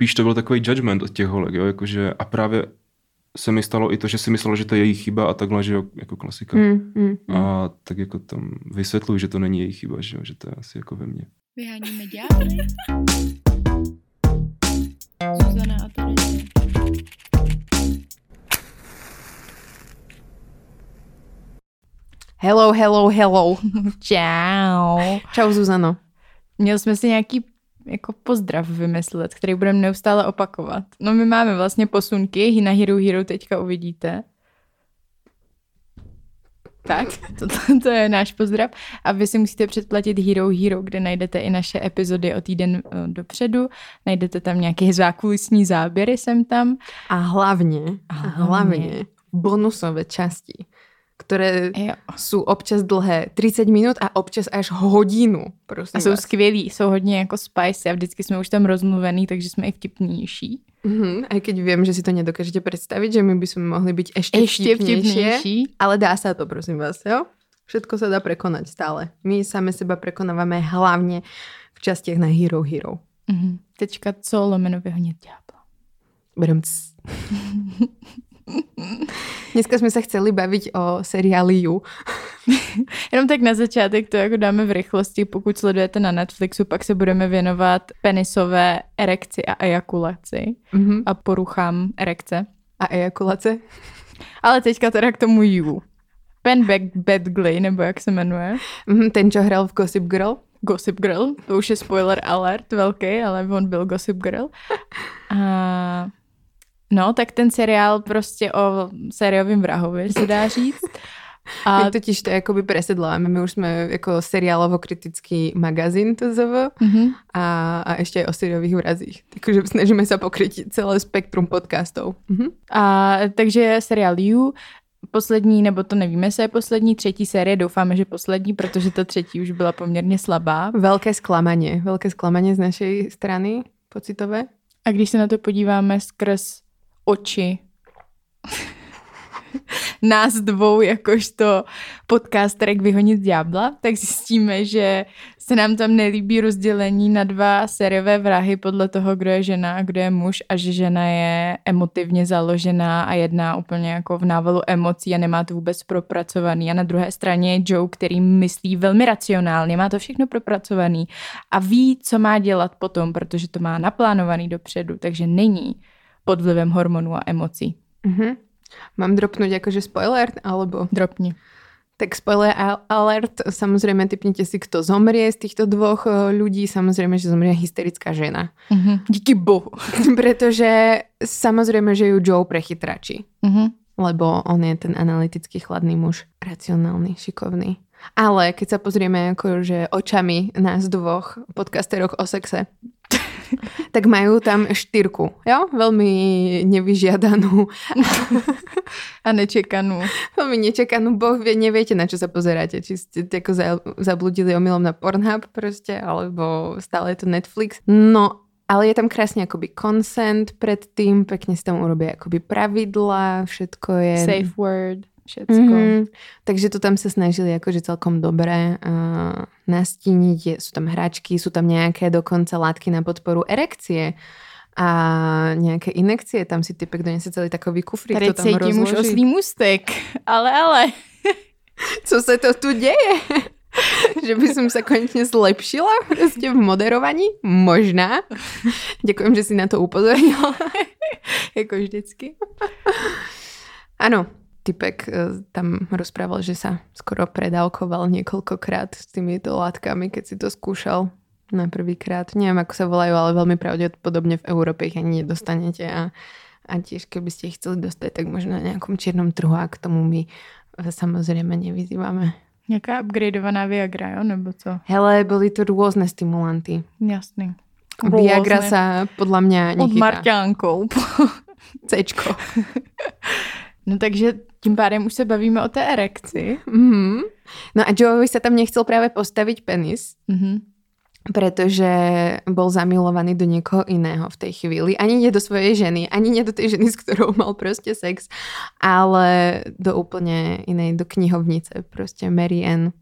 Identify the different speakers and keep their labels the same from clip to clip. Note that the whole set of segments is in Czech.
Speaker 1: spíš to byl takový judgment od těch holek, jo, jakože a právě se mi stalo i to, že si myslela, že to je její chyba a takhle, že jo, jako klasika.
Speaker 2: Mm, mm, mm.
Speaker 1: A tak jako tam vysvětluji, že to není její chyba, že jo, že to je asi jako ve mně.
Speaker 3: Vyháníme ďábly. Zuzana a Terezie.
Speaker 2: Hello, hello, hello.
Speaker 4: Čau.
Speaker 2: Čau Zuzano.
Speaker 4: Měli jsme si nějaký jako pozdrav vymyslet, který budeme neustále opakovat. No my máme vlastně posunky, na Hero Hero teďka uvidíte. Tak, to, to, to je náš pozdrav. A vy si musíte předplatit Hero Hero, kde najdete i naše epizody o týden eh, dopředu. Najdete tam nějaké zákulisní záběry sem tam.
Speaker 2: A hlavně, a
Speaker 4: hlavně.
Speaker 2: hlavně bonusové časti, které
Speaker 4: Jo.
Speaker 2: jsou občas dlhé 30 minut a občas až hodinu. Prosím
Speaker 4: A jsou
Speaker 2: vás.
Speaker 4: skvělí, jsou hodně jako spicy a vždycky jsme už tam rozmluvený, takže jsme i vtipnější.
Speaker 2: Mhm, aj keď viem, že si to nedokážete predstaviť, že my by sme mohli byť ešte,
Speaker 4: Ještě
Speaker 2: vtipnejšie,
Speaker 4: vtipnější.
Speaker 2: ale dá sa to, prosím vás, jo? Všetko sa dá prekonať stále. My same seba prekonávame hlavne v častiach na Hero Hero.
Speaker 4: Mhm. Tečka co lomeno vyhonit ďábla.
Speaker 2: Cs. Dneska jsme se chceli bavit o seriáli You.
Speaker 4: Jenom tak na začátek to jako dáme v rychlosti, pokud sledujete na Netflixu, pak se budeme věnovat penisové erekci a ejakulaci
Speaker 2: Mhm.
Speaker 4: a poruchám erekce.
Speaker 2: A ejakulace?
Speaker 4: Ale teďka teda k tomu You. Ben Bad- Badgley, nebo jak se jmenuje.
Speaker 2: Mhm, ten, čo hral v Gossip Girl.
Speaker 4: Gossip Girl, to už je spoiler alert velký, ale on byl Gossip Girl. A no, tak ten seriál prostě o sériovém vrahovi, se dá říct.
Speaker 2: A... My totiž to jakoby presedláme. My už jsme jako seriálovo-kritický magazín TZV
Speaker 4: Mhm.
Speaker 2: a, a ještě o seriových vrazích. Takže snažíme se pokryť celé spektrum podcastov. Mhm.
Speaker 4: A takže seriál You, poslední, nebo to nevíme, jestli je poslední, třetí série, doufáme, že poslední, protože ta třetí už byla poměrně slabá.
Speaker 2: Velké sklamanie. Velké sklamanie z našej strany pocitové.
Speaker 4: A když se na to podíváme skrz oči nás dvou, jakožto podcasterek Vyhonit ďábla, tak zjistíme, že se nám tam nelíbí rozdělení na dva sériové vrahy podle toho, kdo je žena a kdo je muž a že žena je emotivně založená a jedná úplně jako v návalu emocí a nemá to vůbec propracovaný. A na druhé straně je Joe, který myslí velmi racionálně, má to všechno propracovaný a ví, co má dělat potom, protože to má naplánovaný dopředu, takže není pod vlivem hormonů a emocí.
Speaker 2: Mhm. Mám dropnúť akože spoiler, alebo...
Speaker 4: Dropni.
Speaker 2: Tak spoiler al- alert, samozrejme typnite si, kto zomrie z týchto dvoch eh, ľudí. Samozrejme, že zomrie hysterická žena.
Speaker 4: Mhm. Díky bohu.
Speaker 2: Pretože samozrejme, že ju Joe prechytračí.
Speaker 4: Mhm.
Speaker 2: lebo on je ten analytický chladný muž, racionálny, šikovný. Ale keď sa pozrieme akože očami nás dvoch podcasteroch o sexe, tak majú tam štyrku, jo? Veľmi nevyžiadanú,
Speaker 4: A nečekanú.
Speaker 2: veľmi nečakanú. Boh vie, neviete, na čo sa pozeráte. Či ste ako za- zabludili omylom na Pornhub proste, alebo stále je to Netflix. No, ale je tam krásne akoby consent predtým, pekne si tam urobia akoby pravidla, všetko je...
Speaker 4: Safe word, všetko.
Speaker 2: Mhm. Takže to tam sa snažili akože celkom dobre uh, nastíniť. Je, sú tam hračky, sú tam nejaké dokonca látky na podporu erekcie a nejaké inekcie. Tam si typek donese celý takový kufrík,
Speaker 4: Tady
Speaker 2: to tam
Speaker 4: cítím už
Speaker 2: rozloží.
Speaker 4: oslý můstek. Ale, ale.
Speaker 2: Co sa to tu deje? že by som sa konečne zlepšila proste v moderovaní? Možná. Ďakujem, že si na to upozornila.
Speaker 4: jako vždycky.
Speaker 2: Áno, typek e, tam rozprával, že sa skoro predávkoval niekoľkokrát s týmito látkami, keď si to skúšal na prvýkrát. Neviem, ako sa volajú, ale veľmi pravdepodobne v Európe ich ani nedostanete a, a tiež keby ste ich chceli dostať, tak možno na nejakom čiernom trhu a k tomu my e, samozrejme nevyzývame.
Speaker 4: Nějaká upgradeovaná Viagra, jo? Nebo co?
Speaker 2: Hele, boli to rôzne stimulanty.
Speaker 4: Jasný.
Speaker 2: Viagra
Speaker 4: Rôzne.
Speaker 2: sa podľa mňa
Speaker 4: Od
Speaker 2: nechytá.
Speaker 4: Marťánkou.
Speaker 2: Cčko.
Speaker 4: No takže tím pádem už se bavíme o té erekci.
Speaker 2: Mhm. No a Joeovi sa tam nechcel práve postaviť penis,
Speaker 4: Mhm.
Speaker 2: pretože bol zamilovaný do niekoho iného v tej chvíli. Ani nie do svojej ženy, ani nie do tej ženy, s ktorou mal proste sex, ale do úplne inej, do knihovnice, proste Mary Ann.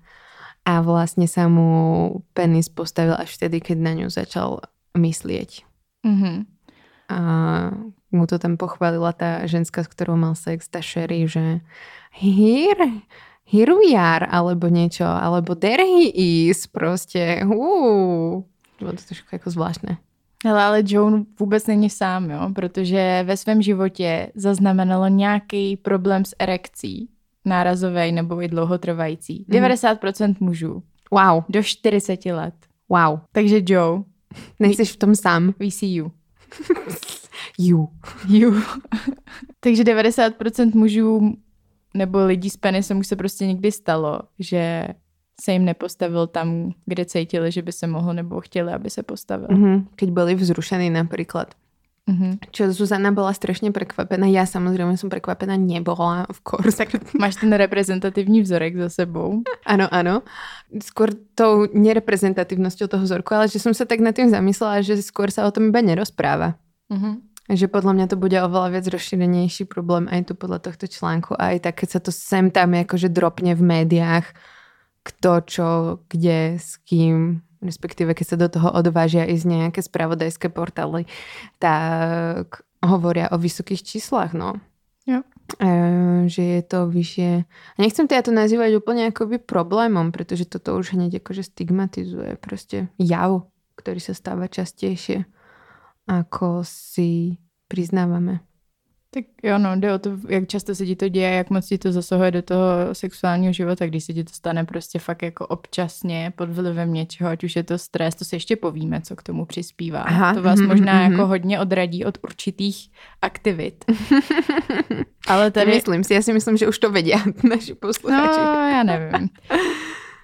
Speaker 2: A vlastne sa mu penis postavil až vtedy, keď na ňu začal myslieť.
Speaker 4: Mhm.
Speaker 2: a mu to tam pochválila tá ženská, s ktorou mal sex, tá Sherry, že here, here we are, alebo niečo, alebo there he is, prostě, uh. Bylo to trošku jako zvláštné.
Speaker 4: Hele, ale Joan vůbec není sám, jo, protože ve svém životě zaznamenalo nějaký problém s erekcí, nárazový nebo i dlouhotrvající.
Speaker 2: Mhm.
Speaker 4: 90% mužů
Speaker 2: Wow,
Speaker 4: do 40 let.
Speaker 2: wow.
Speaker 4: Takže Joe,
Speaker 2: Nejsi v tom sám.
Speaker 4: we see you.
Speaker 2: You.
Speaker 4: Takže 90% mužů nebo lidí s penisem už se prostě někdy stalo, že se jim nepostavil tam, kde cítili, že by se mohl nebo chtěli, aby se postavil.
Speaker 2: Mhm. Keď boli vzrušení napríklad.
Speaker 4: Mhm.
Speaker 2: Čo Zuzana bola strašne prekvapená. Ja samozrejme som prekvapená nebola, of course.
Speaker 4: Tak máš ten reprezentativní vzorek za sebou.
Speaker 2: Áno, áno. Skôr tou nereprezentatívnosťou toho vzorku, ale že som sa tak nad tým zamyslela, že skôr sa o tom iba nerozpráva.
Speaker 4: Mhm.
Speaker 2: Že podľa mňa to bude oveľa viac rozšírenejší problém aj tu podľa tohto článku. A aj tak, keď sa to sem tam akože dropne v médiách, kto, čo, kde, s kým, respektíve keď sa do toho odvážia ísť nejaké spravodajské portály, tak hovoria o vysokých číslach, no.
Speaker 4: Jo.
Speaker 2: E, že je to vyššie. A nechcem teda to nazývať úplne akoby problémom, pretože toto už hneď akože stigmatizuje proste jav, ktorý sa stáva častejšie, ako si priznávame.
Speaker 4: Tak jo, no, jde o to, jak často se ti to děje, jak moc ti to zasahuje do toho sexuálního života, když se ti to stane prostě fakt jako občasně pod vlivem něčeho, ať už je to stres, to si ještě povíme, co k tomu přispívá.
Speaker 2: Aha,
Speaker 4: to vás
Speaker 2: mhm,
Speaker 4: možná
Speaker 2: mhm.
Speaker 4: jako hodně odradí od určitých aktivit. Ale tady...
Speaker 2: Myslím si, ja si myslím, že už to vedia naši
Speaker 4: No,
Speaker 2: posluchači.
Speaker 4: já nevím.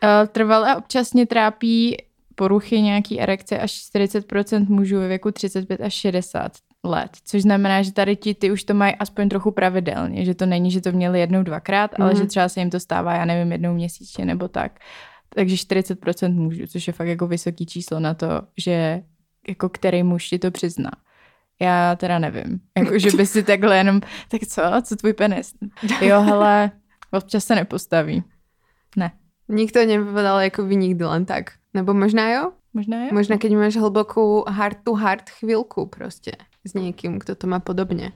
Speaker 4: Eh, Trvalé občasně trápí poruchy nějaký erekce až 40% mužů ve věku 35 až 60 let, což znamená, že tady ti ty už to mají aspoň trochu pravidelně, že to není, že to měli jednou, dvakrát, ale
Speaker 2: Mhm.
Speaker 4: že třeba se jim to stává, já nevím, jednou měsíčně nebo tak. Takže 40% mužů, což je fakt jako vysoký číslo na to, že jako který muž ti to přizná. Já teda nevím. Jako, že by si takhle jenom, tak co, co tvůj penis? Jo, hele, občas se nepostaví. Ne.
Speaker 2: Nikto nepovedal ako vy nikdy len tak. Nebo možná jo?
Speaker 4: Možná jo.
Speaker 2: Možná keď máš hlbokú heart to heart chvíľku proste s niekým, kto to má podobne.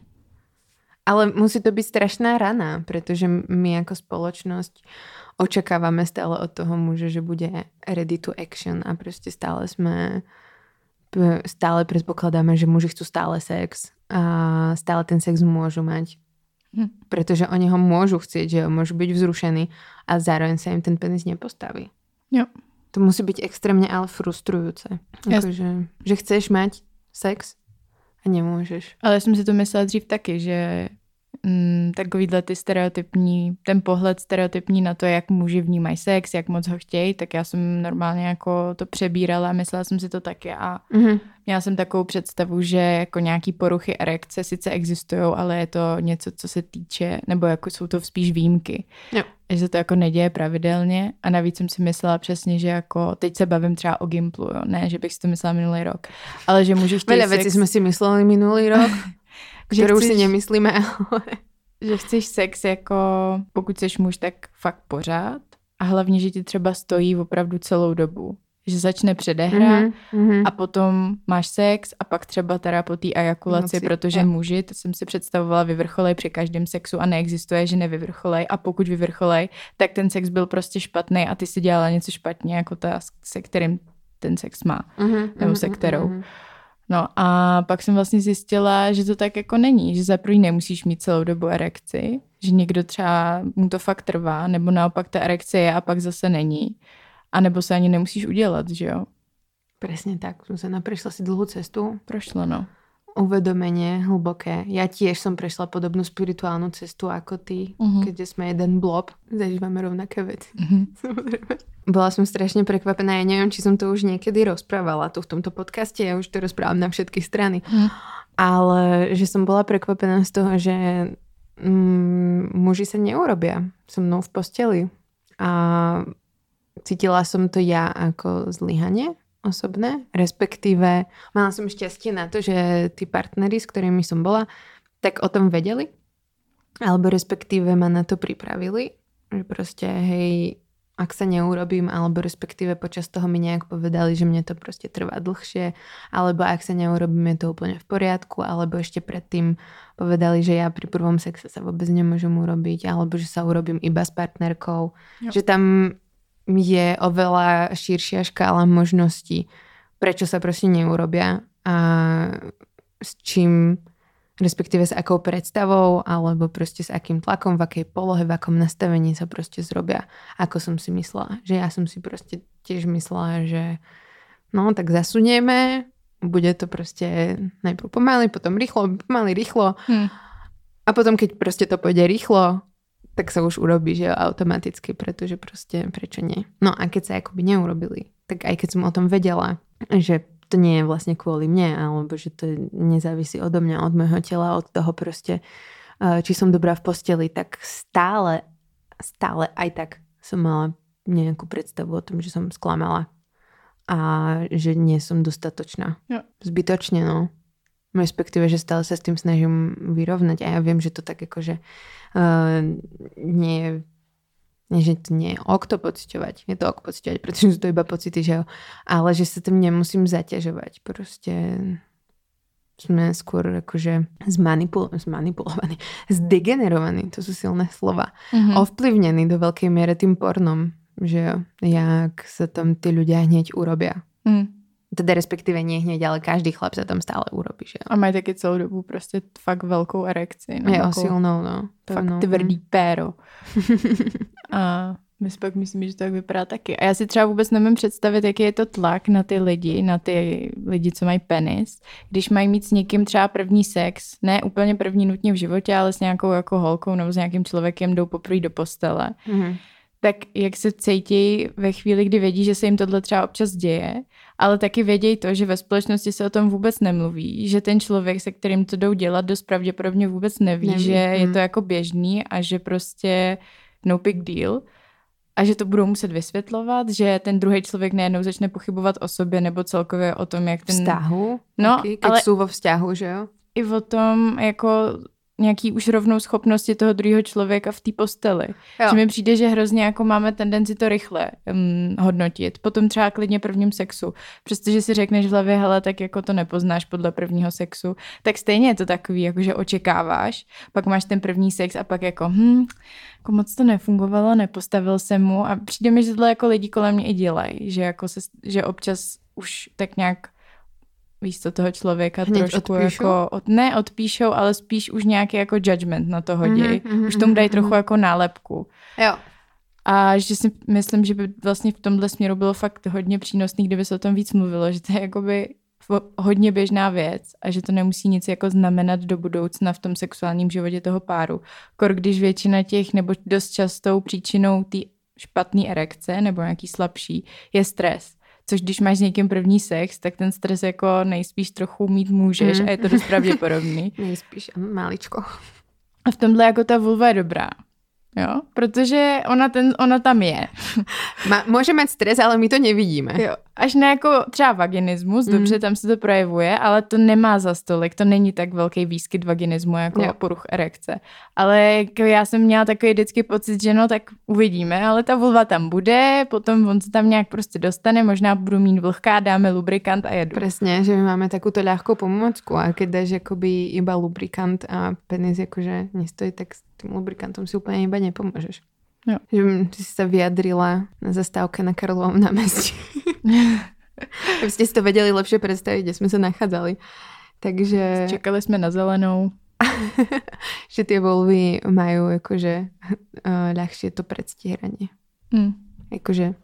Speaker 2: Ale musí to byť strašná rana, pretože my ako spoločnosť očakávame stále od toho muže, že bude ready to action a proste stále sme p- stále predpokladáme, že muži chcú stále sex a stále ten sex môžu mať.
Speaker 4: Hm.
Speaker 2: Pretože oni ho môžu chcieť, že jo, môžu byť vzrušení a zároveň sa im ten penis nepostaví.
Speaker 4: Jo.
Speaker 2: To musí byť extrémne ale frustrujúce.
Speaker 4: Jas-
Speaker 2: Akože, že chceš mať sex a nemôžeš.
Speaker 4: Ale já jsem si to myslela dřív taky, že mm, takovýhle ty stereotypní, ten pohled stereotypní na to, jak muži vnímají sex, jak moc ho chtějí, tak já jsem normálně jako to přebírala a myslela jsem si to taky a
Speaker 2: Mhm.
Speaker 4: měla jsem takovou představu, že jako nějaký poruchy erekce sice existují, ale je to něco, co se týče, nebo jako jsou to spíš výjimky.
Speaker 2: Jo.
Speaker 4: Že se to jako neděje pravidelně a navíc jsem si myslela přesně, že jako teď se bavím třeba o Gimplu, jo? ne, že bych si to myslela minulý rok, ale že muži chtějí
Speaker 2: Veľa
Speaker 4: sex,
Speaker 2: vecí sme si mysleli minulý rok,
Speaker 4: Že
Speaker 2: ktoré už si
Speaker 4: chceš-
Speaker 2: nemyslíme, ale...
Speaker 4: že chceš sex jako, pokud jsi muž, tak fakt pořád a hlavně, že ti třeba stojí opravdu celou dobu. Že začne předehra
Speaker 2: Mhm, mhm.
Speaker 4: a potom máš sex a pak třeba teda po té ejakulaci,
Speaker 2: Moci,
Speaker 4: protože
Speaker 2: jo.
Speaker 4: muži, to jsem si představovala, vyvrcholej při každém sexu a neexistuje, že nevyvrcholej a pokud vyvrcholej, tak ten sex byl prostě špatný a ty si dělala něco špatně, jako ta, se kterým ten sex má.
Speaker 2: Mhm,
Speaker 4: nebo se
Speaker 2: mhm,
Speaker 4: kterou.
Speaker 2: mhm.
Speaker 4: No a pak jsem vlastně zjistila, že to tak jako není, že za první nemusíš mít celou dobu erekci, že někdo třeba mu to fakt trvá, nebo naopak ta erekce je a pak zase není. A nebo se ani nemusíš udělat, že jo?
Speaker 2: Presne tak. Zuzana prešla si dlhú cestu,
Speaker 4: Prošlo, no.
Speaker 2: Uvedomenie hlboké. Ja tiež som prešla podobnú spirituálnu cestu ako ty,
Speaker 4: Mhm.
Speaker 2: keďže sme jeden blob, zažívame rovnaké veci. Samozrejme. Bola som strašne prekvapená, ja neviem, či som to už niekedy rozprávala tu v tomto podcaste, ja už to rozprávam na všetky strany,
Speaker 4: Mhm.
Speaker 2: ale že som bola prekvapená z toho, že mm, muži sa neurobia so mnou v posteli. A cítila som to ja ako zlyhanie osobné, respektíve mala som šťastie na to, že tí partnery, s ktorými som bola, tak o tom vedeli, alebo respektíve ma na to pripravili, že proste hej, ak sa neurobím, alebo respektíve počas toho mi nejak povedali, že mne to proste trvá dlhšie, alebo ak sa neurobím, je to úplne v poriadku, alebo ešte predtým povedali, že ja pri prvom sexe sa vôbec nemôžem urobiť, alebo že sa urobím iba s partnerkou.
Speaker 4: Jo.
Speaker 2: Že tam je oveľa širšia škála možností, prečo sa proste neurobia a s čím respektíve s akou predstavou alebo proste s akým tlakom, v akej polohe, v akom nastavení sa proste zrobia, ako som si myslela. Že ja som si proste tiež myslela, že no tak zasunieme, bude to proste najprv pomaly, potom rýchlo, pomaly, rýchlo
Speaker 4: Hm.
Speaker 2: a potom keď proste to pôjde rýchlo, tak sa už urobí, že automaticky, pretože proste prečo nie. No a keď sa akoby neurobili, tak aj keď som o tom vedela, že to nie je vlastne kvôli mne, alebo že to nezávisí odo mňa, od môjho tela, od toho proste, eh, či som dobrá v posteli, tak stále, stále aj tak som mala nejakú predstavu o tom, že som sklamala a že nie som dostatočná.
Speaker 4: Jo.
Speaker 2: Zbytočne, no. Respektíve, že stále sa s tým snažím vyrovnať a ja viem, že to tak akože uh, nie je že to nie je ok to pociťovať. Je to ok pociťovať, pretože sú to iba pocity, že jo. Ale že sa tým nemusím zaťažovať. Proste sme skôr akože zmanipul- zmanipulovaní, zdegenerovaní, to sú silné slova,
Speaker 4: Mhm.
Speaker 2: ovplyvnení do veľkej miere tým pornom, že jo, jak sa tam tí ľudia hneď urobia.
Speaker 4: Hm.
Speaker 2: Teda respektíve nie hneď, ale každý chlap sa tam stále urobí, že jo.
Speaker 4: A mají taky celou dobu prostě fakt velkou erekci. No, jako
Speaker 2: silnou, no.
Speaker 4: fakt
Speaker 2: pevnou.
Speaker 4: tvrdý péro. A my si pak myslíme, že to tak vypadá taky. A já si třeba vůbec nemůžu představit, jaký je to tlak na ty lidi, na ty lidi, co mají penis, když mají mít s někým třeba první sex, ne úplně první nutně v životě, ale s nějakou jako holkou nebo s nějakým člověkem jdou poprvé do postele.
Speaker 2: Mhm.
Speaker 4: Tak jak se cítí ve chvíli, kdy vědí, že se jim tohle třeba občas děje, ale taky vědějí to, že ve společnosti se o tom vůbec nemluví, že ten člověk, se kterým to jdou dělat, dost pravděpodobně vůbec neví,
Speaker 2: Neví,
Speaker 4: že je
Speaker 2: hm.
Speaker 4: to jako běžný a že prostě no big deal a že to budou muset vysvětlovat, že ten druhý člověk najednou začne pochybovat o sobě nebo celkově o tom, jak ten...
Speaker 2: Vztahu?
Speaker 4: No,
Speaker 2: keď
Speaker 4: ale-
Speaker 2: sú vo vzťahu, že jo?
Speaker 4: I o tom, jako nějaký už rovnou schopnosti toho druhého člověka v té posteli.
Speaker 2: Jo.
Speaker 4: Že mi přijde, že hrozně jako máme tendenci to rychle um, hodnotit. Potom třeba klidně prvním sexu. Přestože si řekneš v hlavě, hele, tak jako to nepoznáš podle prvního sexu, tak stejně je to takový, jako že očekáváš, pak máš ten první sex a pak jako, hm, jako moc to nefungovalo, nepostavil jsem mu a přijde mi, že tohle jako lidi kolem mě i dělají, že jako se, že občas už tak nějak víš co, toho člověka
Speaker 2: Hned
Speaker 4: trošku
Speaker 2: odpíšou?
Speaker 4: jako, od, ne odpíšou, ale spíš už nějaký jako judgment na to hodí.
Speaker 2: Mhm, mhm,
Speaker 4: už tomu dají
Speaker 2: mhm,
Speaker 4: trochu
Speaker 2: mhm.
Speaker 4: jako nálepku.
Speaker 2: Jo.
Speaker 4: A že si myslím, že by vlastně v tomhle směru bylo fakt hodně přínosný, kdyby se o tom víc mluvilo, že to je jakoby hodně běžná věc a že to nemusí nic jako znamenat do budoucna v tom sexuálním životě toho páru. Kor když většina těch nebo dost častou příčinou té špatné erekce nebo nějaký slabší je stres. Což když máš s někým první sex, tak ten stres jako nejspíš trochu mít můžeš
Speaker 2: Mm.
Speaker 4: a je to dost pravděpodobný.
Speaker 2: Nejspíš ano, maličko.
Speaker 4: A v tomhle jako ta vulva je dobrá. Jo, protože ona, ten, ona tam je.
Speaker 2: Ma, môže mať stres, ale my to nevidíme.
Speaker 4: Jo. Až na jako třeba vaginismus,
Speaker 2: Mm.
Speaker 4: dobře, tam se to projevuje, ale to nemá za stolik, to není tak velký výskyt vaginismu jako
Speaker 2: Jo.
Speaker 4: poruch erekce. Ale jako já jsem měla takový vždycky pocit, že no tak uvidíme, ale ta vulva tam bude, potom on se tam nějak prostě dostane, možná budu mít vlhká, dáme lubrikant a jedu.
Speaker 2: Presne, že my máme takúto ľahkú pomôcku a keď dáš akoby iba lubrikant a penis akože nestojí, tak s tým lubrikantom si úplne iba nepomôžeš.
Speaker 4: Jo.
Speaker 2: Že si sa vyjadrila na zastávke na Karlovom námestí. Aby ste si to vedeli lepšie predstaviť, kde sme sa nachádzali. Takže,
Speaker 4: Čekali jsme na zelenou.
Speaker 2: že tie volvy majú akože uh, ľahšie to predstieranie.
Speaker 4: Hm.
Speaker 2: Akože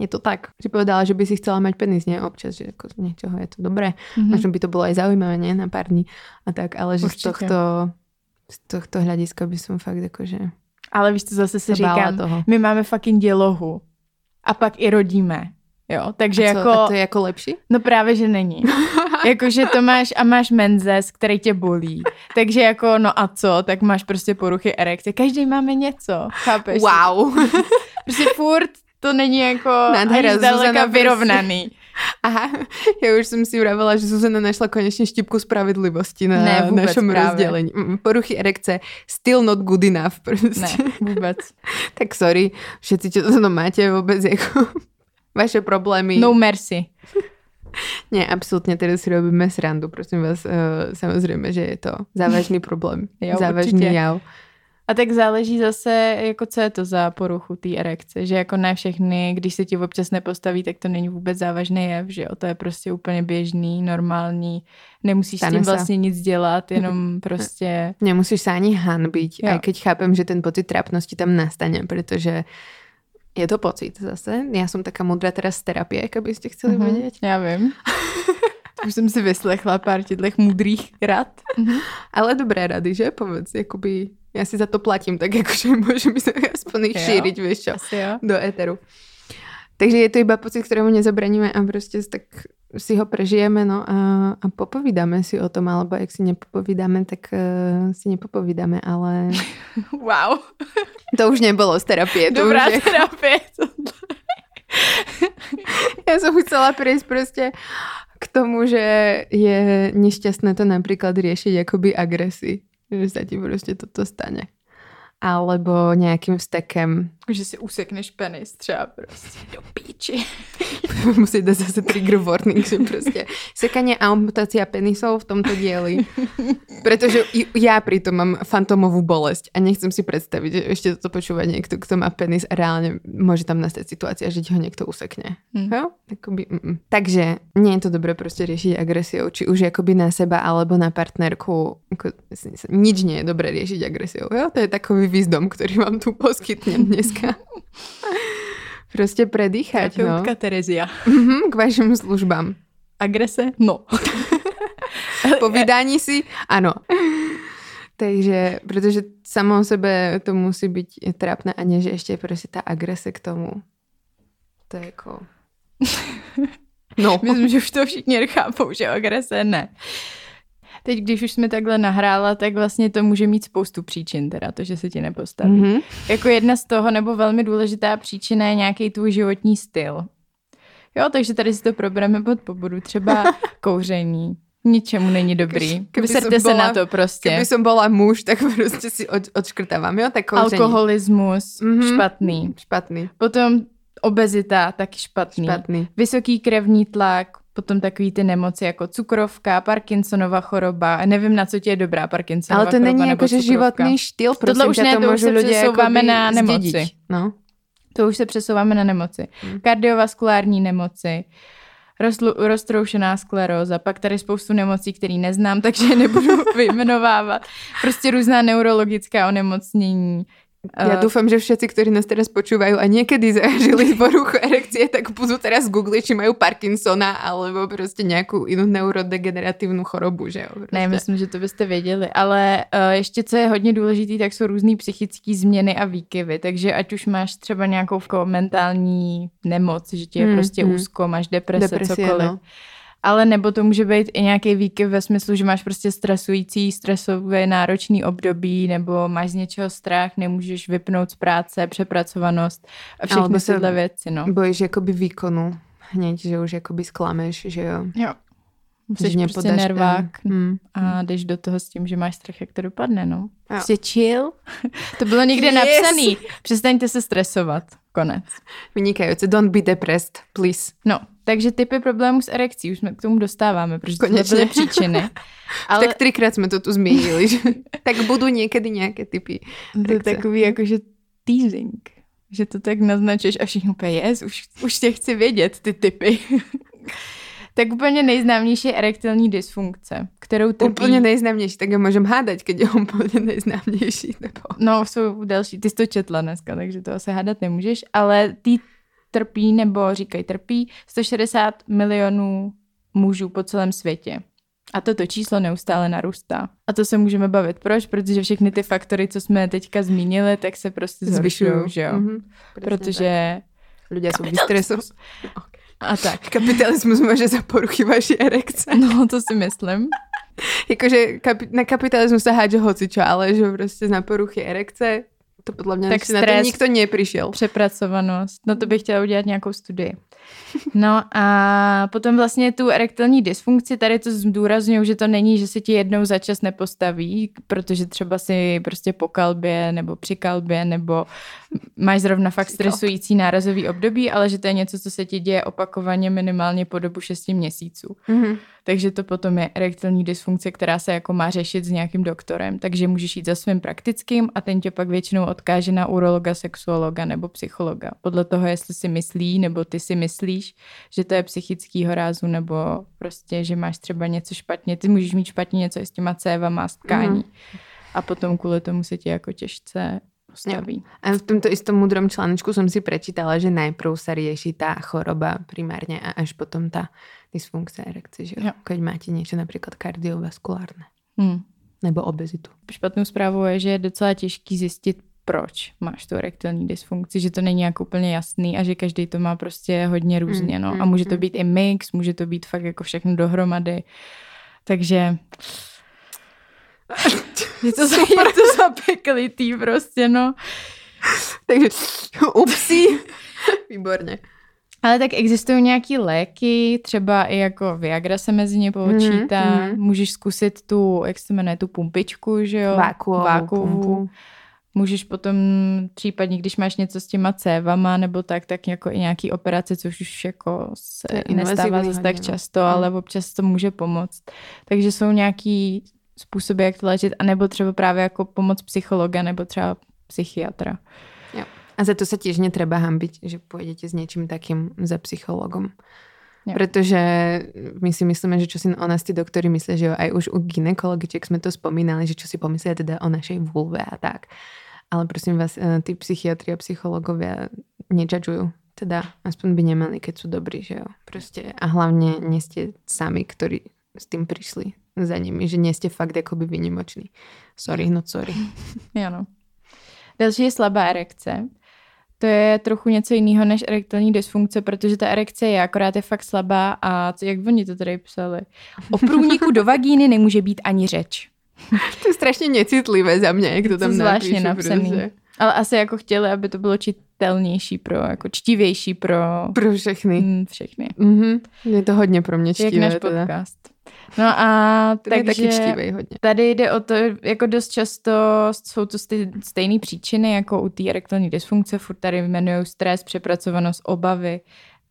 Speaker 2: je to tak. Si povedala, že by si chcela mať penis, nie? Občas, že ako z niečoho je to dobré.
Speaker 4: Mhm.
Speaker 2: Možno by to bolo aj zaujímavé, nie? Na pár dní a tak, ale že z
Speaker 4: Určitě.
Speaker 2: tohto, z tohto hľadiska by som fakt akože
Speaker 4: Ale víš, co zase si říkám,
Speaker 2: toho.
Speaker 4: my máme fucking dělohu. A pak i rodíme. Jo, takže
Speaker 2: a, co,
Speaker 4: jako...
Speaker 2: a to je jako lepší?
Speaker 4: No právě, že není. Jakože to máš a máš menzes, který tě bolí. Takže jako, no a co, tak máš prostě poruchy erekce. Každý máme něco, chápeš?
Speaker 2: Wow.
Speaker 4: Prostě furt to není jako
Speaker 2: Nádhera
Speaker 4: ani zdaleka
Speaker 2: prostě.
Speaker 4: vyrovnaný.
Speaker 2: Aha, ja už som si vravela, že Zuzana našla konečne štipku spravedlivosti na
Speaker 4: Ne, vůbec
Speaker 2: našom
Speaker 4: právě.
Speaker 2: rozdelení. Mm, Poruchy erekce, still not good enough. Proste.
Speaker 4: Ne, vůbec.
Speaker 2: tak sorry, všetci, čo to máte vôbec, jako vaše problémy.
Speaker 4: No mercy.
Speaker 2: Nie, absolútne, teraz si robíme srandu, prosím vás, uh, samozrejme, že je to závažný problém.
Speaker 4: Jo,
Speaker 2: závažný
Speaker 4: určitě.
Speaker 2: jav.
Speaker 4: A tak záleží zase, jako co je to za poruchu té erekce, že jako ne všechny, když se ti občas nepostaví, tak to není vůbec závažný jev, že jo, to je prostě úplně běžný, normální, nemusíš
Speaker 2: Stane
Speaker 4: s tím
Speaker 2: sa.
Speaker 4: vlastně nic dělat, jenom prostě,
Speaker 2: Nemusíš sa ani hanbiť,
Speaker 4: Jo.
Speaker 2: aj keď chápem, že ten pocit trápnosti tam nastane, pretože je to pocit zase. Ja som taká mudrá teraz z terapie, aby ste chceli
Speaker 4: Mhm,
Speaker 2: vedieť.
Speaker 4: já vím. Už jsem si vyslechla pár těchto mudrých rad.
Speaker 2: Ale dobré rady, že? Povedz, jakoby, ja si za to platím, tak akože môžem sa aspoň
Speaker 4: Jo.
Speaker 2: šíriť, vieš čo, do éteru. Takže je to iba pocit, ktorému nezabraníme a prostě tak si ho prežijeme no a, a popovídáme si o tom, alebo jak si nepopovídáme, tak uh, si nepopovídáme, ale
Speaker 4: Wow,
Speaker 2: to už nebolo z terapie. To
Speaker 4: dobrá
Speaker 2: už je,
Speaker 4: terapie.
Speaker 2: ja som chcela prejsť proste k tomu, že je nešťastné to napríklad riešiť akoby agresi. Že sa ti proste toto stane. Alebo nejakým vstekem.
Speaker 4: Že si usekneš penis třeba prostě do píči.
Speaker 2: Musí dať zase trigger warning, že proste sekanie a amputácia penisov v tomto dieli. Pretože i- ja pritom mám fantomovú bolesť a nechcem si predstaviť, že ešte toto počúva niekto, kto má penis a reálne môže tam nastať situácia, že ti ho niekto usekne.
Speaker 4: Hm.
Speaker 2: Jo? Akoby, mm-mm. Takže nie je to dobré proste riešiť agresiou, či už akoby na seba alebo na partnerku. Ako, nič nie je dobré riešiť agresiou. Jo? To je takový výzdom, ktorý vám tu poskytnem dneska. Predýchať, no.
Speaker 4: Terapeutka Terezia.
Speaker 2: Mhm, k vašim službám.
Speaker 4: Agrese? No.
Speaker 2: Po vydání si, ano. Takže, protože samo o sebe to musí být trápné a nie, že ještě prostě ta agrese k tomu. To je jako... No.
Speaker 4: Myslím, že už to všichni chápou, že agrese ne. Teď, když už jsme takhle nahrála, tak vlastně to může mít spoustu příčin, teda to, že se ti nepostaví. Mm-hmm.
Speaker 2: Mhm.
Speaker 4: Jako jedna z toho, nebo velmi důležitá příčina je nějaký tvůj životní styl. Jo, takže tady si to probereme pod pobodu. Třeba kouření. Ničemu není dobrý. Vyserte se na to prostě.
Speaker 2: Keby som bola muž, tak prostě si od, odškrtávam, jo? Tak kouření.
Speaker 4: Alkoholismus,
Speaker 2: Mhm.
Speaker 4: špatný.
Speaker 2: Špatný.
Speaker 4: Potom obezita, taky špatný.
Speaker 2: Špatný.
Speaker 4: Vysoký krevní tlak, potom takový ty nemoci jako cukrovka, Parkinsonova choroba. Nevím, na co ti je dobrá Parkinsonova
Speaker 2: Ale to
Speaker 4: choroba
Speaker 2: není jako, že životný
Speaker 4: Tohle
Speaker 2: prosím
Speaker 4: už
Speaker 2: ťa,
Speaker 4: ne,
Speaker 2: to
Speaker 4: to už se přesouváme na nemoci.
Speaker 2: zdediť. No.
Speaker 4: To už se přesouváme na nemoci.
Speaker 2: Hmm.
Speaker 4: Kardiovaskulární nemoci, rozlu, roztroušená skleróza, pak tady spoustu nemocí, které neznám, takže nebudu vyjmenovávat. Prostě různá neurologická onemocnění.
Speaker 2: Ja
Speaker 4: Eh,
Speaker 2: dúfam, že všetci, ktorí nás teraz počúvajú a niekedy zažili poruchu erekcie, tak budú teraz googliť, či majú Parkinsona alebo proste nejakú inú neurodegeneratívnu chorobu, že jo? Prostě.
Speaker 4: Ne, myslím, že to byste věděli, ale uh, ještě co je hodně důležitý, tak jsou různé psychické změny a výkyvy, takže ať už máš třeba nějakou jako mentální nemoc, že ti je
Speaker 2: Hmm,
Speaker 4: prostě
Speaker 2: hmm.
Speaker 4: úzko, máš deprese,
Speaker 2: Depresie,
Speaker 4: cokoliv.
Speaker 2: no.
Speaker 4: Ale nebo to může být i nějaký výkyv ve smyslu, že máš prostě stresující, stresové náročný období, nebo máš z něčeho strach, nemůžeš vypnout z práce, přepracovanost a všechny tyhle věci, no.
Speaker 2: Bojíš jakoby výkonu hneď, že už jakoby sklameš, že jo?
Speaker 4: Jo.
Speaker 2: Že
Speaker 4: Jsi prostě
Speaker 2: ten-
Speaker 4: nervák
Speaker 2: Hmm.
Speaker 4: a jdeš do toho s tím, že máš strach, jak to dopadne, no. Prostě chill. to bylo někde
Speaker 2: Yes.
Speaker 4: napsaný. Přestaňte se stresovat. Konec.
Speaker 2: Vynikajúce. Don't be depressed, please.
Speaker 4: No, takže typy problémů s erekcí, už jsme k tomu dostáváme, protože to
Speaker 2: Konečně.
Speaker 4: byly příčiny.
Speaker 2: Ale... Tak trikrát jsme to tu zmínili, že tak budú niekedy nejaké typy.
Speaker 4: to je takový jakože teasing. Že to tak naznačuješ a všichni úplně, yes, už, už tě chci vědět, ty typy. tak úplně nejznámější je erektilní dysfunkce, kterou trpí...
Speaker 2: Úplne nejznámější, tak ja môžem hádať, keď je úplne nejznámější. Nebo...
Speaker 4: No, jsou další, ty jsi to četla dneska, takže to asi hádat nemůžeš, ale ty trpí, nebo říkají trpí, 160 milionů mužů po celém světě. A toto číslo neustále narůstá. A to se můžeme bavit. Proč? Protože všechny ty faktory, co jsme teďka zmínili, tak se prostě zvyšují, že jo?
Speaker 2: Mhm, presne
Speaker 4: Protože...
Speaker 2: tak. ľudia sú vystresov.
Speaker 4: A tak.
Speaker 2: Kapitalizmus môže za poruchy vaší erekce.
Speaker 4: No, to si myslím.
Speaker 2: Jakože kapi- na kapitalizmus sa hádže hocičo, ale že prostě na poruchy erekce To podle mě
Speaker 4: Tak
Speaker 2: tak na to
Speaker 4: stres.
Speaker 2: nikto nepřišel.
Speaker 4: Přepracovanost. No to bych chtěla udělat nějakou studii. No a potom vlastně tu erektilní dysfunkci, tady to zdůraznuju, že to není, že se ti jednou za čas nepostaví, protože třeba si prostě po kalbě nebo při kalbě nebo máš zrovna fakt stresující nárazový období, ale že to je něco, co se ti děje opakovaně minimálně po dobu 6 měsíců.
Speaker 2: Mhm.
Speaker 4: Takže to potom je erektilní dysfunkce, která se jako má řešit s nějakým doktorem. Takže můžeš jít za svým praktickým a ten tě pak většinou odkáže na urologa, sexuologa nebo psychologa. Podle toho, jestli si myslí nebo ty si myslíš, že to je psychickýho rázu nebo prostě, že máš třeba něco špatně. Ty můžeš mít špatně něco i s těma cévama, s tkání.
Speaker 2: Mhm.
Speaker 4: A potom kvůli tomu se ti jako těžce postaví.
Speaker 2: A v tomto istom mudrom článečku som si prečítala, že najprv sa rieši tá choroba primárne a až potom tá dysfunkcia erekce, že jo? Keď máte niečo napríklad kardiovaskulárne
Speaker 4: Hmm.
Speaker 2: nebo obezitu.
Speaker 4: Špatnou zprávou je, že je docela těžký zjistit, proč máš tu erektilní dysfunkci, že to není jako úplně jasný a že každý to má prostě hodně různě. No. A
Speaker 2: mm,
Speaker 4: může to
Speaker 2: mm.
Speaker 4: být i mix, může to být fakt jako všechno dohromady. Takže je to, za, je to zapeklitý prostě, no.
Speaker 2: Takže upsi. Výborně.
Speaker 4: Ale tak existují nějaký léky, třeba i jako Viagra se mezi ně počítá.
Speaker 2: Mhm, mhm.
Speaker 4: Můžeš zkusit tu, jak se jmenuje, tu pumpičku, že jo?
Speaker 2: Vákuovou
Speaker 4: Vákuovou.
Speaker 2: pumpu.
Speaker 4: Můžeš potom případně, když máš něco s těma cévama nebo tak, tak jako i nějaký operace, což už jako se nestává zase tak
Speaker 2: no.
Speaker 4: často,
Speaker 2: Mm.
Speaker 4: ale občas to může pomoct. Takže jsou nějaký způsoby, jak to léčit, anebo třeba právě jako pomoc psychologa nebo třeba psychiatra.
Speaker 2: A za to sa tiež netreba hambiť, že pôjdete s niečím takým za psychologom.
Speaker 4: Jo.
Speaker 2: Pretože my si myslíme, že čo si o nás tí doktori myslia, že jo, aj už u ginekologičiek sme to spomínali, že čo si pomyslia teda o našej vulve a tak. Ale prosím vás, eh, tí psychiatri a psychologovia nečačujú. Teda aspoň by nemali, keď sú dobrí, že jo. Proste. A hlavne nie ste sami, ktorí s tým prišli za nimi, že nie ste fakt akoby vynimoční. Sorry, no sorry.
Speaker 4: Ano. Další je slabá erekce. To je trochu něco jiného než erektilní dysfunkce, protože ta erekce je, akorát je fakt slabá a co, jak oni to tady psali. O průniku do vagíny nemůže být ani řeč.
Speaker 2: To je strašně necitlivé za mě, jak to tam
Speaker 4: zvláštně napsaný.
Speaker 2: Prostě.
Speaker 4: Ale asi jako chtěli, aby to bylo čitelnější pro, jako čtivější pro
Speaker 2: Pro všechny.
Speaker 4: mm, všechny.
Speaker 2: Mhm. Je to hodně pro mě
Speaker 4: Jak
Speaker 2: čtivé.
Speaker 4: náš
Speaker 2: teda.
Speaker 4: podcast. No a
Speaker 2: Ten taky
Speaker 4: takže
Speaker 2: čtivej hodně.
Speaker 4: tady jde o to, jako dost často jsou to stej- stejné příčiny, jako u té erektilní dysfunkce, furt tady jmenují stres, přepracovanost, obavy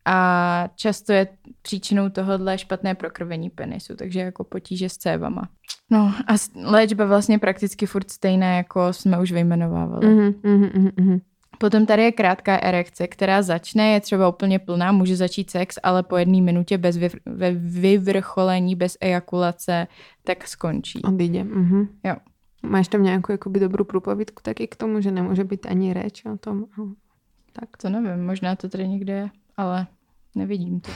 Speaker 4: a často je příčinou tohohle špatné prokrvení penisu, takže jako potíže s cévama. No a léčba vlastně prakticky furt stejná, jako jsme už vyjmenovávali.
Speaker 2: Mhm, mhm, mhm, mhm.
Speaker 4: Potom tady je krátká erekce, která začne, je třeba úplně plná, může začít sex, ale po jedné minutě bez vyvr- ve vyvrcholení, bez ejakulace, tak skončí.
Speaker 2: Odíde. Mhm.
Speaker 4: Jo.
Speaker 2: Máš tam nějakou jakoby dobrou průpovídku taky k tomu, že nemůže být ani reč o tom? Tak.
Speaker 4: To nevím, možná to tady někde je, ale nevidím to.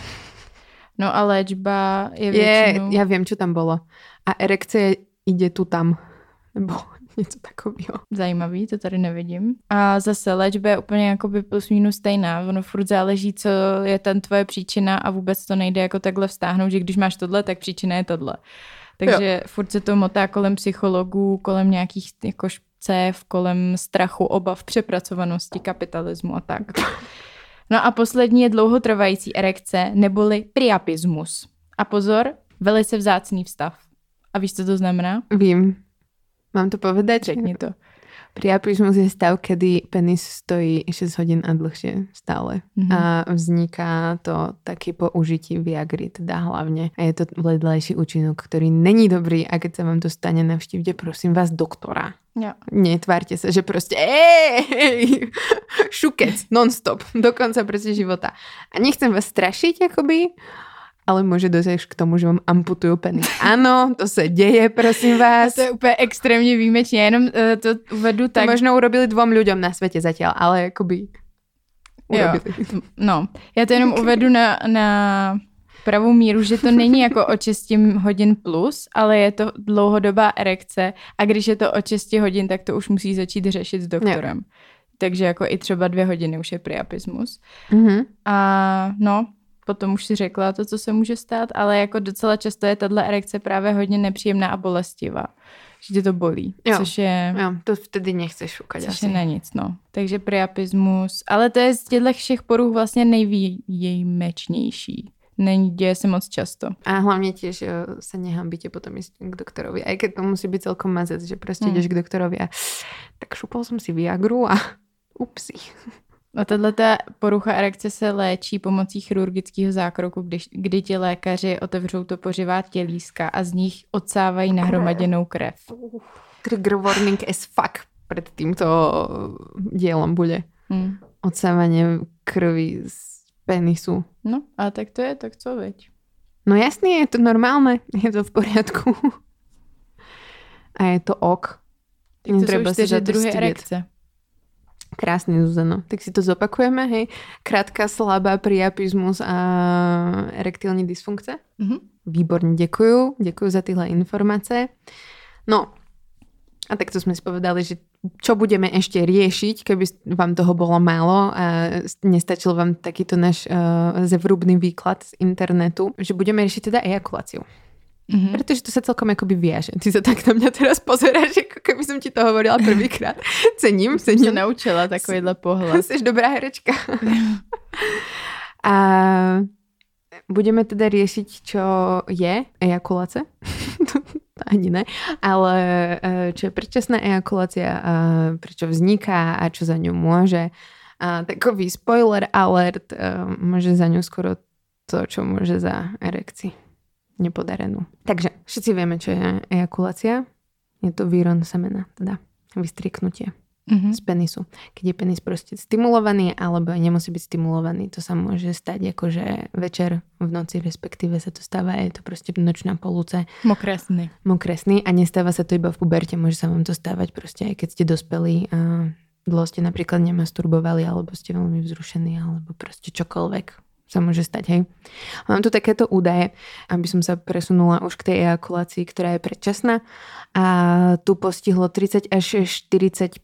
Speaker 4: No a léčba je
Speaker 2: Je,
Speaker 4: většinou...
Speaker 2: já vím, co tam bylo. A erekce ide tu tam. Nebo něco takového.
Speaker 4: Zajímavý, to tady nevidím. A zase léčba je úplně jakoby plus minus stejná. Ono furt záleží, co je ten tvoje příčina a vůbec to nejde jako takhle vztáhnout, že když máš tohle, tak příčina je tohle. Takže jo. furt se to motá kolem psychologů, kolem nějakých jako cév, kolem strachu, obav, přepracovanosti, kapitalismu a tak. No a poslední je dlouhotrvající erekce, neboli priapismus. A pozor, velice vzácný vstav. A víš, co to znamená?
Speaker 2: Vím. Mám to povedať?
Speaker 4: Řekni to.
Speaker 2: Priapismus je stav, kedy penis stojí 6 hodin a dlhšie stále.
Speaker 4: Mhm.
Speaker 2: A vzniká to taky po užití Viagry, teda hlavně. A je to vedlejší účinok, ktorý není dobrý a keď sa vám to stane, navštívte prosím vás doktora.
Speaker 4: Jo.
Speaker 2: Netvárte sa, že proste ej, šukec, non-stop, do konca proste života. A nechcem vás strašiť, akoby, ale môže dojsť k tomu, že vám amputujú penis. Áno, to sa deje, prosím vás.
Speaker 4: to je úplně extrémně výjimečně, já jenom uh, to uvedu
Speaker 2: To
Speaker 4: tak.
Speaker 2: možno urobili dvom ľuďom na svete zatiaľ, ale akoby urobili.
Speaker 4: No, já to jenom uvedu na, na pravou míru, že to není jako o 6 hodin plus, ale je to dlouhodobá erekce a když je to o 6 hodin, tak to už musí začít řešit s doktorem. Takže jako i třeba dvě hodiny už je priapismus.
Speaker 2: Mhm.
Speaker 4: A no, potom už si řekla to, co se může stát, ale jako docela často je tahle erekce právě hodně nepříjemná a bolestivá. Že tě to bolí,
Speaker 2: Jo.
Speaker 4: což je...
Speaker 2: Jo, to vtedy nechceš šukať
Speaker 4: Což
Speaker 2: asi.
Speaker 4: je na nic, no. Takže priapismus, ale to je z těchto všech poruch vlastně nejvýjimečnější. Není, děje se moc často.
Speaker 2: A hlavne tiež uh, sa nehambíte potom ísť k doktorovi. Aj keď to musí byť celkom mazec, že proste
Speaker 4: Hmm.
Speaker 2: ideš k doktorovi a tak šupol som si Viagru a upsi.
Speaker 4: A tato porucha erekce se léčí pomocí chirurgického zákroku, když, kdy ti lékaři otevřou to pořivá tělíska a z nich odsávají nahromaděnou krev.
Speaker 2: Trigger warning as fuck pred týmto dielom bude.
Speaker 4: Hm.
Speaker 2: Odsávanie krvi z penisu.
Speaker 4: No, a tak to je, tak co, veď?
Speaker 2: No jasný, je to normálne, je to v poriadku. A je to ok.
Speaker 4: Tak to
Speaker 2: Netreba
Speaker 4: jsou čtyři druhy
Speaker 2: stydět.
Speaker 4: erekce.
Speaker 2: Krásne, Zuzano. Tak si to zopakujeme, hej. Krátka, slabá priapizmus a erektilní dysfunkce.
Speaker 4: Mhm.
Speaker 2: Výborne, ďakujú. Ďakujú za tyhle informácie. No, a takto sme si povedali, že čo budeme ešte riešiť, keby vám toho bolo málo a nestačil vám takýto náš uh, zevrubný výklad z internetu, že budeme riešiť teda ejakuláciu.
Speaker 4: Mhm.
Speaker 2: Pretože to sa celkom akoby viaže. Ty sa tak na mňa teraz pozeráš, ako keby som ti to hovorila prvýkrát. Cením,
Speaker 4: Jsem se
Speaker 2: cením.
Speaker 4: naučila takovýhle pohled.
Speaker 2: Jsi dobrá herečka. A budeme teda riešiť, čo je ejakulácia. to ani ne. Ale e, čo je predčasná ejakulácia, prečo vzniká a čo za ňu môže. A takový spoiler alert, e, môže za ňu skoro to, čo môže za erekcii nepodarenú. Takže všetci vieme, čo je ejakulácia. Je to výron semena, teda vystrieknutie
Speaker 4: Mhm.
Speaker 2: z penisu. Keď je penis proste stimulovaný alebo nemusí byť stimulovaný, to sa môže stať akože večer v noci, respektíve sa to stáva, je to proste nočná polúce,
Speaker 4: mokré sny
Speaker 2: a nestáva sa to iba v puberte, môže sa vám to stávať proste aj keď ste dospelí a dlho ste napríklad nemasturbovali alebo ste veľmi vzrušení alebo proste čokoľvek sa môže stať, hej. Mám tu takéto údaje, aby som sa presunula už k tej ejakulácii, ktorá je predčasná a tu postihlo 30 až 40%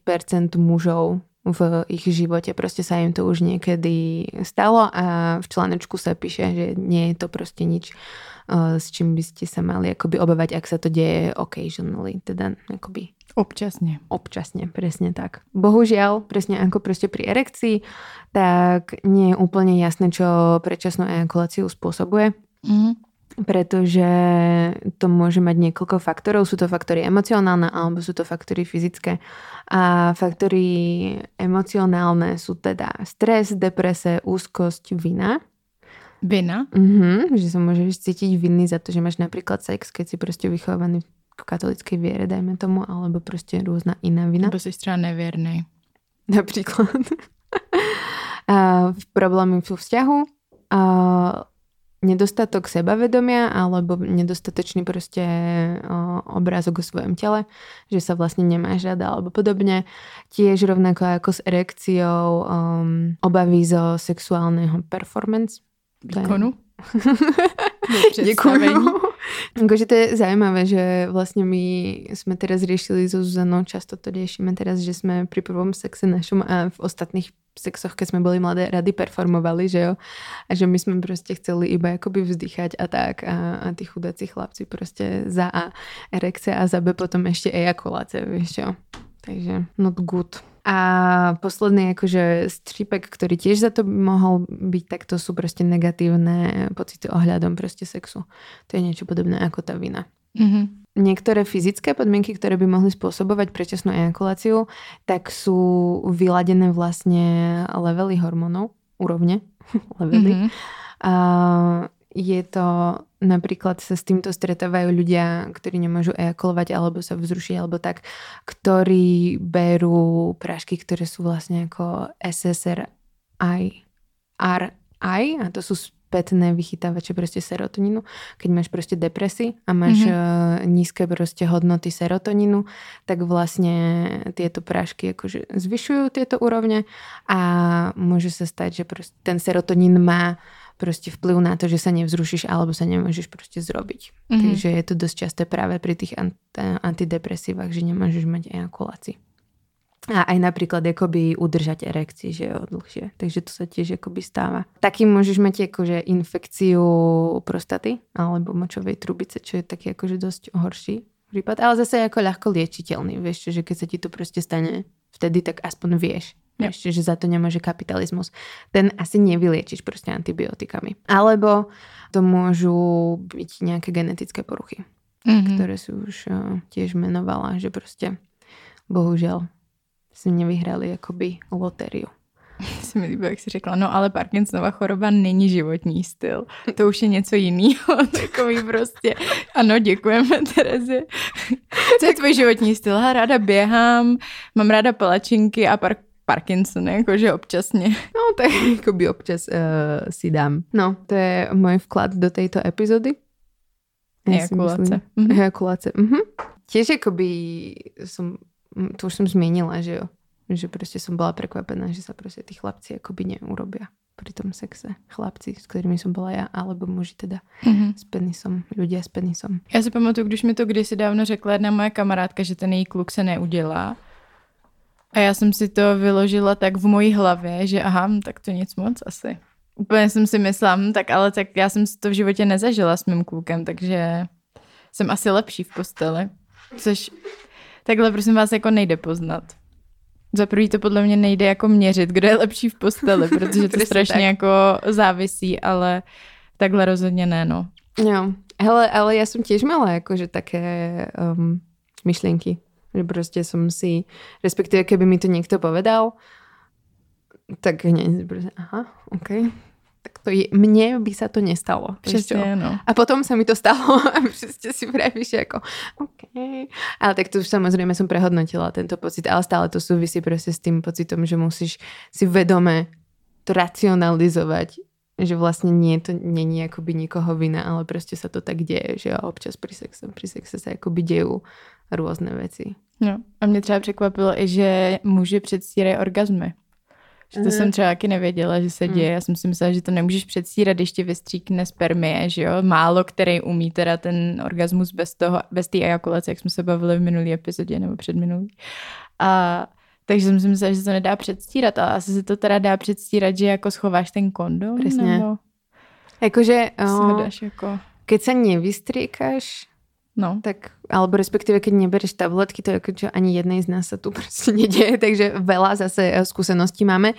Speaker 2: mužov v ich živote. Proste sa im to už niekedy stalo a v článečku sa píše, že nie je to proste nič, eh, s čím by ste sa mali akoby obávať, ak sa to deje occasionally, teda akoby
Speaker 4: Občasně.
Speaker 2: občasne, presne tak. Bohužiaľ, presne ako proste pri erekcii, tak nie je úplne jasné, čo predčasnú ejakuláciu spôsobuje
Speaker 4: Mhm.
Speaker 2: pretože to môže mať niekoľko faktorov. Sú to faktory emocionálne alebo sú to faktory fyzické. A faktory emocionálne sú teda stres, deprese, úzkosť, vina.
Speaker 4: Vina.
Speaker 2: Mhm, že sa môžeš cítiť vinný za to, že máš napríklad sex, keď si proste vychovaný v katolickej viere, dajme tomu, alebo proste rôzna iná vina.
Speaker 4: Nebo jsi třeba nevěrný.
Speaker 2: Napríklad. a problémy vo vzťahu, a nedostatok sebavedomia alebo nedostatočný proste o, obrázok o svojom tele, že sa vlastne nemáš rada alebo podobne. Tiež rovnako ako s erekciou um, obavy zo sexuálneho performance. To je-
Speaker 4: Výkonu.
Speaker 2: Ďakujem. Akože to je zaujímavé, že vlastne my sme teraz riešili so Zuzanou, často to riešime teraz, že sme pri prvom sexe našom a v ostatných sexoch, keď sme boli mladé, rady performovali, že jo. A že my sme proste chceli iba akoby vzdychať a tak. A, a tí chudáci chlapci proste za A erekcia a za B potom ešte ejakulácia, vieš čo. Takže not good. A posledný akože střípek, ktorý tiež za to mohol byť, tak to sú proste negatívne pocity ohľadom proste sexu. To je niečo podobné ako tá vina.
Speaker 4: Mhm.
Speaker 2: Niektoré fyzické podmienky, ktoré by mohli spôsobovať predčasnú ejakuláciu, tak sú vyladené vlastne levely hormónov, úrovne, levely.
Speaker 4: Mhm.
Speaker 2: A je to napríklad sa s týmto stretávajú ľudia, ktorí nemôžu ejakulovať alebo sa vzrušiť alebo tak, ktorí berú prášky, ktoré sú vlastne ako SSRI, RI a to sú spätné vychytávače proste serotoninu. Keď máš proste depresi a máš
Speaker 4: Mhm.
Speaker 2: mm-hmm. nízke proste hodnoty serotoninu, tak vlastne tieto prášky akože zvyšujú tieto úrovne a môže sa stať, že ten serotonín má proste vplyv na to, že sa nevzrušíš alebo sa nemôžeš proste zrobiť.
Speaker 4: Mhm.
Speaker 2: Mm-hmm. Takže je to dosť časté práve pri tých ant- antidepresívach, že nemôžeš mať ejakulácii. A aj napríklad akoby udržať erekciu, že jo, dlhšie. Takže to sa tiež akoby stáva. Takým môžeš mať akože infekciu prostaty alebo močovej trubice, čo je taký akože dosť horší prípad. Ale zase je ako ľahko liečiteľný, vieš, čo, že keď sa ti to proste stane vtedy, tak aspoň vieš.
Speaker 4: Jo.
Speaker 2: Ešte, že za to nemôže kapitalizmus. Ten asi nevyliečiš proste antibiotikami. Alebo to môžu byť nejaké genetické poruchy,
Speaker 4: Mhm.
Speaker 2: ktoré si už uh, tiež menovala, že proste bohužiaľ si nevyhrali akoby lotériu.
Speaker 4: Se mi líbilo, jak jsi řekla, no ale Parkinsonova choroba není životní styl. To už je něco jiného. Takový prostě. Ano, děkujeme, Terezi. Co je tvůj životní styl? Ha, ráda běhám, mám ráda palačinky a par- Parkinson, jakože občasně.
Speaker 2: No tak akoby občas uh, si dám. No, to je môj vklad do tejto epizódy. si
Speaker 4: Ejakuláce.
Speaker 2: myslím.
Speaker 4: Mhm.
Speaker 2: Ejakuláce. Mhm. Tiež akoby som, to už som zmienila, že jo. Že proste som bola prekvapená, že sa proste tí chlapci akoby neurobia pri tom sexe. Chlapci, s ktorými som bola ja, alebo muži teda
Speaker 4: Mhm.
Speaker 2: s penisom, ľudia s penisom.
Speaker 4: Já si pamatuju, když mi to kdysi dávno řekla jedna moje kamarádka, že ten její kluk se neudělá. A já jsem si to vyložila tak v mojí hlavě, že aha, tak to nic moc asi. Úplně jsem si myslela, hm, tak ale tak já jsem si to v životě nezažila s mým klukem, takže jsem asi lepší v posteli. Což takhle prosím vás jako nejde poznat. Za prvý to podle mě nejde jako měřit, kdo je lepší v posteli, protože to strašně
Speaker 2: tak.
Speaker 4: jako závisí, ale takhle rozhodně ne, no.
Speaker 2: Jo, hele, ale ja som tiež mala akože také um, myšlienky. Že proste som si, respektíve keby mi to niekto povedal, tak hneď proste, aha, OK. Tak to je, mne by sa to nestalo.
Speaker 4: Přesně, no.
Speaker 2: A potom sa mi to stalo a proste si vravíš že ako, OK. Ale tak to už samozrejme som prehodnotila tento pocit, ale stále to súvisí proste s tým pocitom, že musíš si vedome to racionalizovať, že vlastne nie, to není akoby nikoho vina, ale proste sa to tak deje, že občas pri sexe, pri sexe sa akoby dejú rôzne veci.
Speaker 4: No, a mě třeba překvapilo i, že muži předstírají orgazmy. Že to
Speaker 2: Mhm.
Speaker 4: jsem třeba taky nevěděla, že se
Speaker 2: Mhm.
Speaker 4: děje. Já jsem si myslela, že to nemůžeš předstírat, když ti vystříkne spermie, že jo. Málo který umí teda ten orgasmus bez toho, bez té ejakulace, jak jsme se bavili v minulý epizodě nebo předminulý. A takže jsem si myslela, že se to nedá předstírat, ale asi se to teda dá předstírat, že jako schováš ten kondom,
Speaker 2: Přesně.
Speaker 4: nebo
Speaker 2: Akože,
Speaker 4: si ho
Speaker 2: o,
Speaker 4: dáš jako...
Speaker 2: keď sa nevystriekaš,
Speaker 4: No,
Speaker 2: tak, alebo respektíve keď nebereš tabletky, to je ako, čo ani jednej z nás sa tu proste nedieje, takže veľa zase eh, skúseností máme,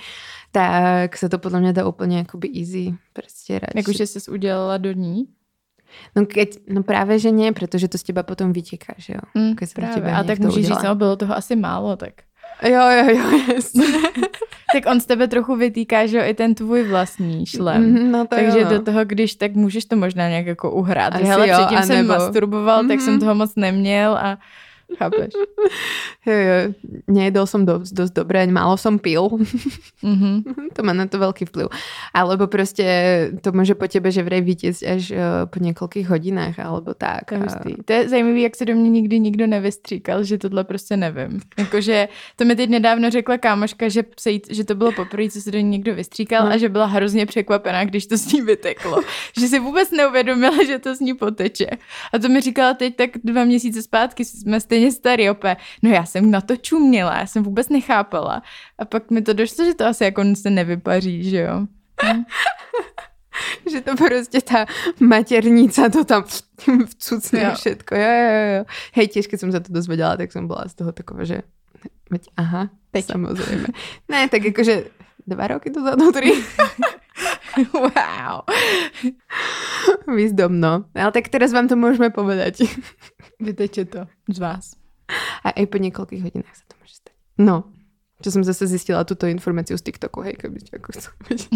Speaker 2: tak sa to podľa mňa dá úplne akoby easy predstierať.
Speaker 4: jakože jsi udělala do ní.
Speaker 2: No keď, no práve, že nie, pretože to z teba potom vyteká, že jo.
Speaker 4: Mm, právě. A tak můžeš říct, no, bylo toho asi málo, tak...
Speaker 2: Jo, jo, jo, jasne.
Speaker 4: Tak on z tebe trochu vytýká, že jo, i ten tvůj vlastní šlem.
Speaker 2: Mhm, no to
Speaker 4: Takže
Speaker 2: jo, no.
Speaker 4: do toho, když tak můžeš to možná nějak jako uhrát.
Speaker 2: Asi
Speaker 4: Že hele,
Speaker 2: jo,
Speaker 4: předtím jsem masturboval, tak jsem
Speaker 2: Mhm.
Speaker 4: toho moc neměl a chápeš.
Speaker 2: Jo, nejedol som dosť, dosť dobre, málo som pil.
Speaker 4: Mhm.
Speaker 2: to má na to veľký vplyv. Alebo proste to môže po tebe, že vraj vytiecť až eh, po niekoľkých hodinách, alebo tak.
Speaker 4: To je,
Speaker 2: A-
Speaker 4: to je zajímavý, jak se do mě nikdy nikdo nevystříkal, že tohle prostě nevím. Jakože to mi teď nedávno řekla kámoška, že, se jí, že to bylo poprvé, co se do ní někdo vystříkal
Speaker 2: No.
Speaker 4: a že byla hrozně překvapená, když to z ní vyteklo. že si vůbec neuvědomila, že to z ní poteče. A to mi říkala teď tak dva měsíce zpátky, jsme stejně starý opé. No já jsem na to čuměla, já jsem vůbec nechápala. A pak mi to došlo, že to asi jako se nevypaří, že jo.
Speaker 2: že to proste tá maternica to tam vcucne
Speaker 4: Jo.
Speaker 2: všetko. Jo, jo, jo. Hej, tiež keď som sa to dozvedela, tak som bola z toho taková, že aha,
Speaker 4: Teď.
Speaker 2: samozrejme. Ne, tak akože dva roky dozadu, tri.
Speaker 4: wow.
Speaker 2: Výzdomno. Ale tak teraz vám to môžeme povedať.
Speaker 4: Vyteče to z vás.
Speaker 2: A aj po niekoľkých hodinách sa to môže stať. No, čo som zase zistila túto informáciu z TikToku, hej, keby ste ako chceli vedieť.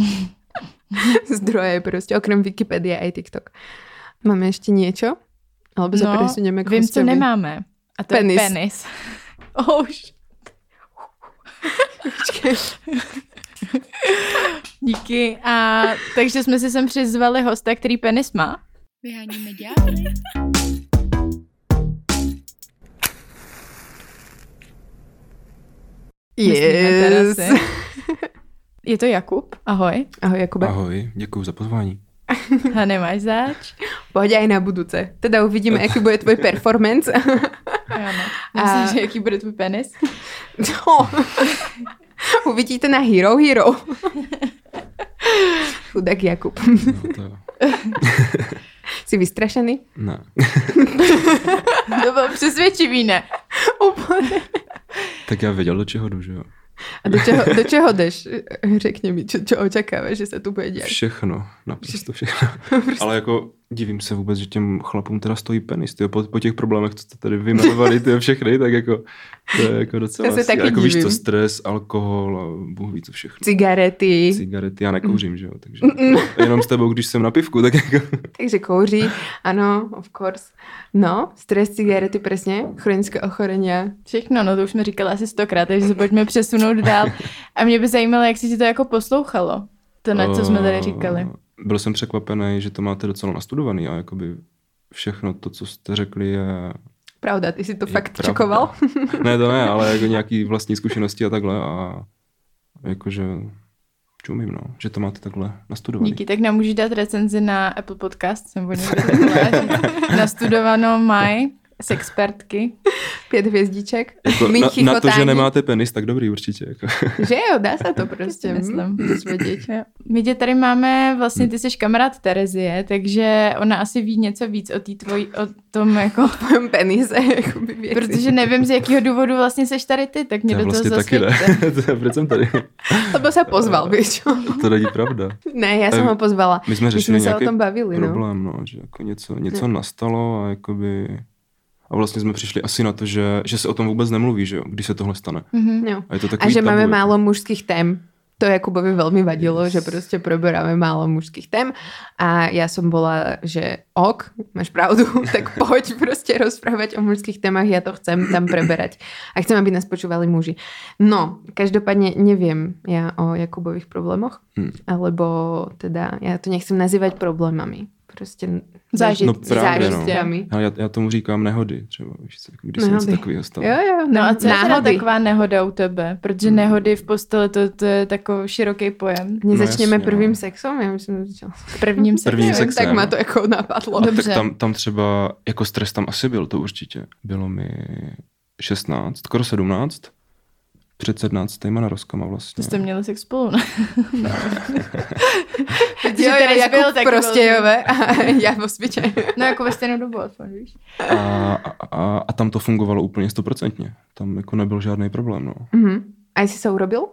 Speaker 2: Zdroje proste, okrem Wikipedie aj TikTok. Máme ešte niečo? Alebo sa
Speaker 4: No,
Speaker 2: presunieme k
Speaker 4: Vím, co nemáme. A to
Speaker 2: Penis.
Speaker 4: je penis. Oh, š- Díky. A takže jsme si sem přizvali hosta, který penis má.
Speaker 3: Vyháníme ďábly.
Speaker 2: Yes.
Speaker 4: terasy. Je to Jakub. Ahoj.
Speaker 2: Ahoj, Jakube.
Speaker 1: Ahoj, děkuji za pozvání.
Speaker 4: A nemáš zač?
Speaker 2: Poď aj na budúce. Teda uvidíme, aký bude tvoj performance.
Speaker 4: Ano.
Speaker 2: A-
Speaker 4: Myslím, že jaký bude tvůj penis?
Speaker 2: No. Uvidíte na Hero Hero. Chudák Jakub.
Speaker 1: No, to,
Speaker 2: Jsi vystrašený?
Speaker 1: ne.
Speaker 4: To bylo přesvědčivý, ne?
Speaker 2: Úplně.
Speaker 1: Tak já věděl, do čeho jdu, že jo.
Speaker 2: A do čeho, do čeho jdeš? Řekni mi, čo očekáváš, že se tu bude dělat.
Speaker 1: Všechno, naprosto všechno. Ale jako divím se vůbec, že těm chlapům teda stojí penis, tyjo, po, po těch problémech, co jste tady vyjmenovali, ty všechny, tak jako to je jako docela,
Speaker 2: se taky
Speaker 1: jako víš
Speaker 2: divím.
Speaker 1: co, stres, alkohol a bůh ví co všechno.
Speaker 2: Cigarety.
Speaker 1: Cigarety, já nekouřím, že jo, takže jenom s tebou, když jsem na pivku, tak jako...
Speaker 2: Takže kouří, ano, of course. No, stres, cigarety, přesně, chronické ochorenia.
Speaker 4: Všechno, no to už jsme říkali asi stokrát, takže se pojďme přesunout dál. A mě by zajímalo, jak si ti to jako poslouchalo, to, na co jsme tady říkali.
Speaker 1: Byl jsem překvapený, že to máte docela nastudovaný a jakoby všechno to, co jste řekli, je...
Speaker 2: Pravda, ty si to fakt
Speaker 1: pravda.
Speaker 2: čekoval?
Speaker 1: ne, to ne, ale jako nějaký vlastní zkušenosti a takhle a jakože čumím, no, že to máte takhle nastudovaný.
Speaker 4: Díky, tak nám můžeš dát recenzi na Apple Podcast, nebo někde takhle. Nastudovanou Maj z expertky.
Speaker 2: Pět hvězdiček.
Speaker 1: Jako na, na, to, že nemáte penis, tak dobrý určitě. Jako.
Speaker 2: Že jo, dá se to prostě,
Speaker 4: myslím.
Speaker 2: myslím. Dozvědět.
Speaker 4: Jo. My tě tady máme, vlastně ty jsi kamarád Terezie, takže ona asi ví něco víc o, tý tvojí, o tom jako,
Speaker 2: Tvojom penise, jakoby věci.
Speaker 4: protože nevím, z jakého důvodu vlastně seš tady ty, tak mě
Speaker 1: to
Speaker 4: do
Speaker 1: vlastně
Speaker 4: toho
Speaker 1: taky ne. To je- Proč jsem tady?
Speaker 2: Lebo se pozval, víš?
Speaker 1: To není pravda.
Speaker 2: Ne, já jsem ho pozvala.
Speaker 1: My jsme
Speaker 2: My
Speaker 1: řešili
Speaker 2: jsme se o
Speaker 1: nějaký
Speaker 2: tom bavili, no.
Speaker 1: problém, no, že jako něco, něco nastalo a jakoby... A vlastně jsme přišli asi na to, že, že se o tom vůbec nemluví, že jo, když se tohle stane.
Speaker 4: Mhm.
Speaker 2: Jo.
Speaker 1: A je to
Speaker 2: A
Speaker 1: takový
Speaker 2: že
Speaker 1: tabu,
Speaker 2: máme
Speaker 1: jako.
Speaker 2: málo mužských tém. To Jakubovi veľmi vadilo, že prostě proberáme málo mužských tém a já som bola, že ok, máš pravdu, tak poď prostě rozprávať o mužských témach, ja to chcem tam preberať. A chcem, aby nás počúvali muži. No, každopádne neviem ja o Jakubových problémoch,
Speaker 1: Hmm.
Speaker 2: alebo teda, ja to nechcem nazývať problémami. Prostě
Speaker 4: Zážit-
Speaker 1: No právě, no.
Speaker 2: zážitkami.
Speaker 1: Ale já, já tomu říkám nehody, třeba, víš, co, jako když se
Speaker 2: Nehody.
Speaker 1: něco takového stalo.
Speaker 2: Jo, jo,
Speaker 4: No a co je
Speaker 2: náhody.
Speaker 4: taková nehoda u tebe? Protože nehody v posteli, to, to je takový široký pojem.
Speaker 2: Hneď
Speaker 1: No
Speaker 2: začneme
Speaker 1: jasně, no.
Speaker 2: prvým sexom? Já myslím, že začal.
Speaker 4: Prvním se
Speaker 1: Prvním
Speaker 2: Nevím,
Speaker 1: sexem.
Speaker 2: Tak ma to jako napadlo.
Speaker 1: No,
Speaker 4: Dobře.
Speaker 1: tak tam, tam třeba, jako stres tam asi byl, to určitě. Bylo mi 16, skoro 17, před 17. na rozkama vlastně.
Speaker 4: To jste měli sex spolu, ne?
Speaker 2: Jo, jo, jako
Speaker 4: byl taky
Speaker 2: Prostějové a já v Osvětě.
Speaker 4: No jako ve stejnou dobu, aspoň, víš?
Speaker 1: A, a, a tam to fungovalo úplně stoprocentně. Tam jako nebyl žádný problém, no.
Speaker 2: Mhm. A jsi se urobil?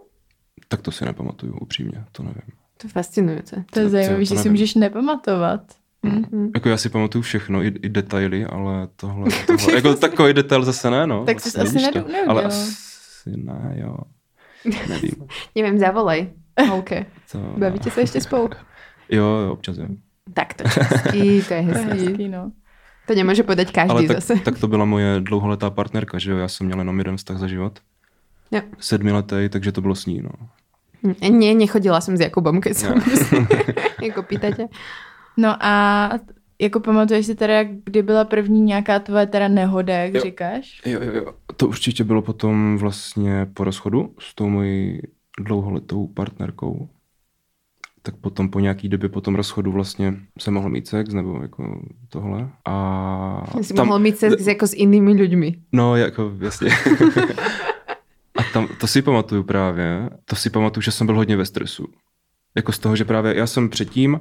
Speaker 1: Tak to si nepamatuju, upřímně, to nevím.
Speaker 2: To je fascinující.
Speaker 4: To je zajímavé, že si můžeš nepamatovat. Hm?
Speaker 2: Mhm.
Speaker 1: Jako já si pamatuju všechno, i, i detaily, ale tohle, tohle jako takový detail zase ne, no.
Speaker 4: Tak jsi
Speaker 1: Vlastně
Speaker 4: asi
Speaker 1: to.
Speaker 4: nedu- neudělal.
Speaker 1: Ale asi ne, jo. Nevím.
Speaker 2: Nevím, zavolej. OK.
Speaker 1: To,
Speaker 2: Bavíte se ještě spolu?
Speaker 1: Jo, jo, občas jo.
Speaker 2: Tak to je hezký, to je
Speaker 4: To je
Speaker 2: hezký.
Speaker 4: hezký, no.
Speaker 2: To nemůže podat každý
Speaker 1: Ale tak,
Speaker 2: zase.
Speaker 1: tak to byla moje dlouholetá partnerka, že jo, já jsem měl jenom jeden vztah za život.
Speaker 2: Jo.
Speaker 1: Sedmiletý, takže to bylo s ní, no.
Speaker 2: Hm, Nie, nechodila jsem s Jakubom, keď jsem jako pýtate.
Speaker 4: No a jako pamatuješ si teda, kdy byla první nějaká tvoje teda nehoda, jak
Speaker 1: Jo.
Speaker 4: říkáš?
Speaker 1: Jo, jo, jo. To určitě bylo potom vlastně po rozchodu s tou mojí dlouholetou partnerkou. Tak potom po nějaký době po tom rozchodu vlastně jsem mohl mít sex nebo jako tohle. A
Speaker 2: Jsi mohl mít sex jako s jinými lidmi.
Speaker 1: No, jako jasně. A tam, to si pamatuju právě, to si pamatuju, že jsem byl hodně ve stresu. Jako z toho, že právě já jsem předtím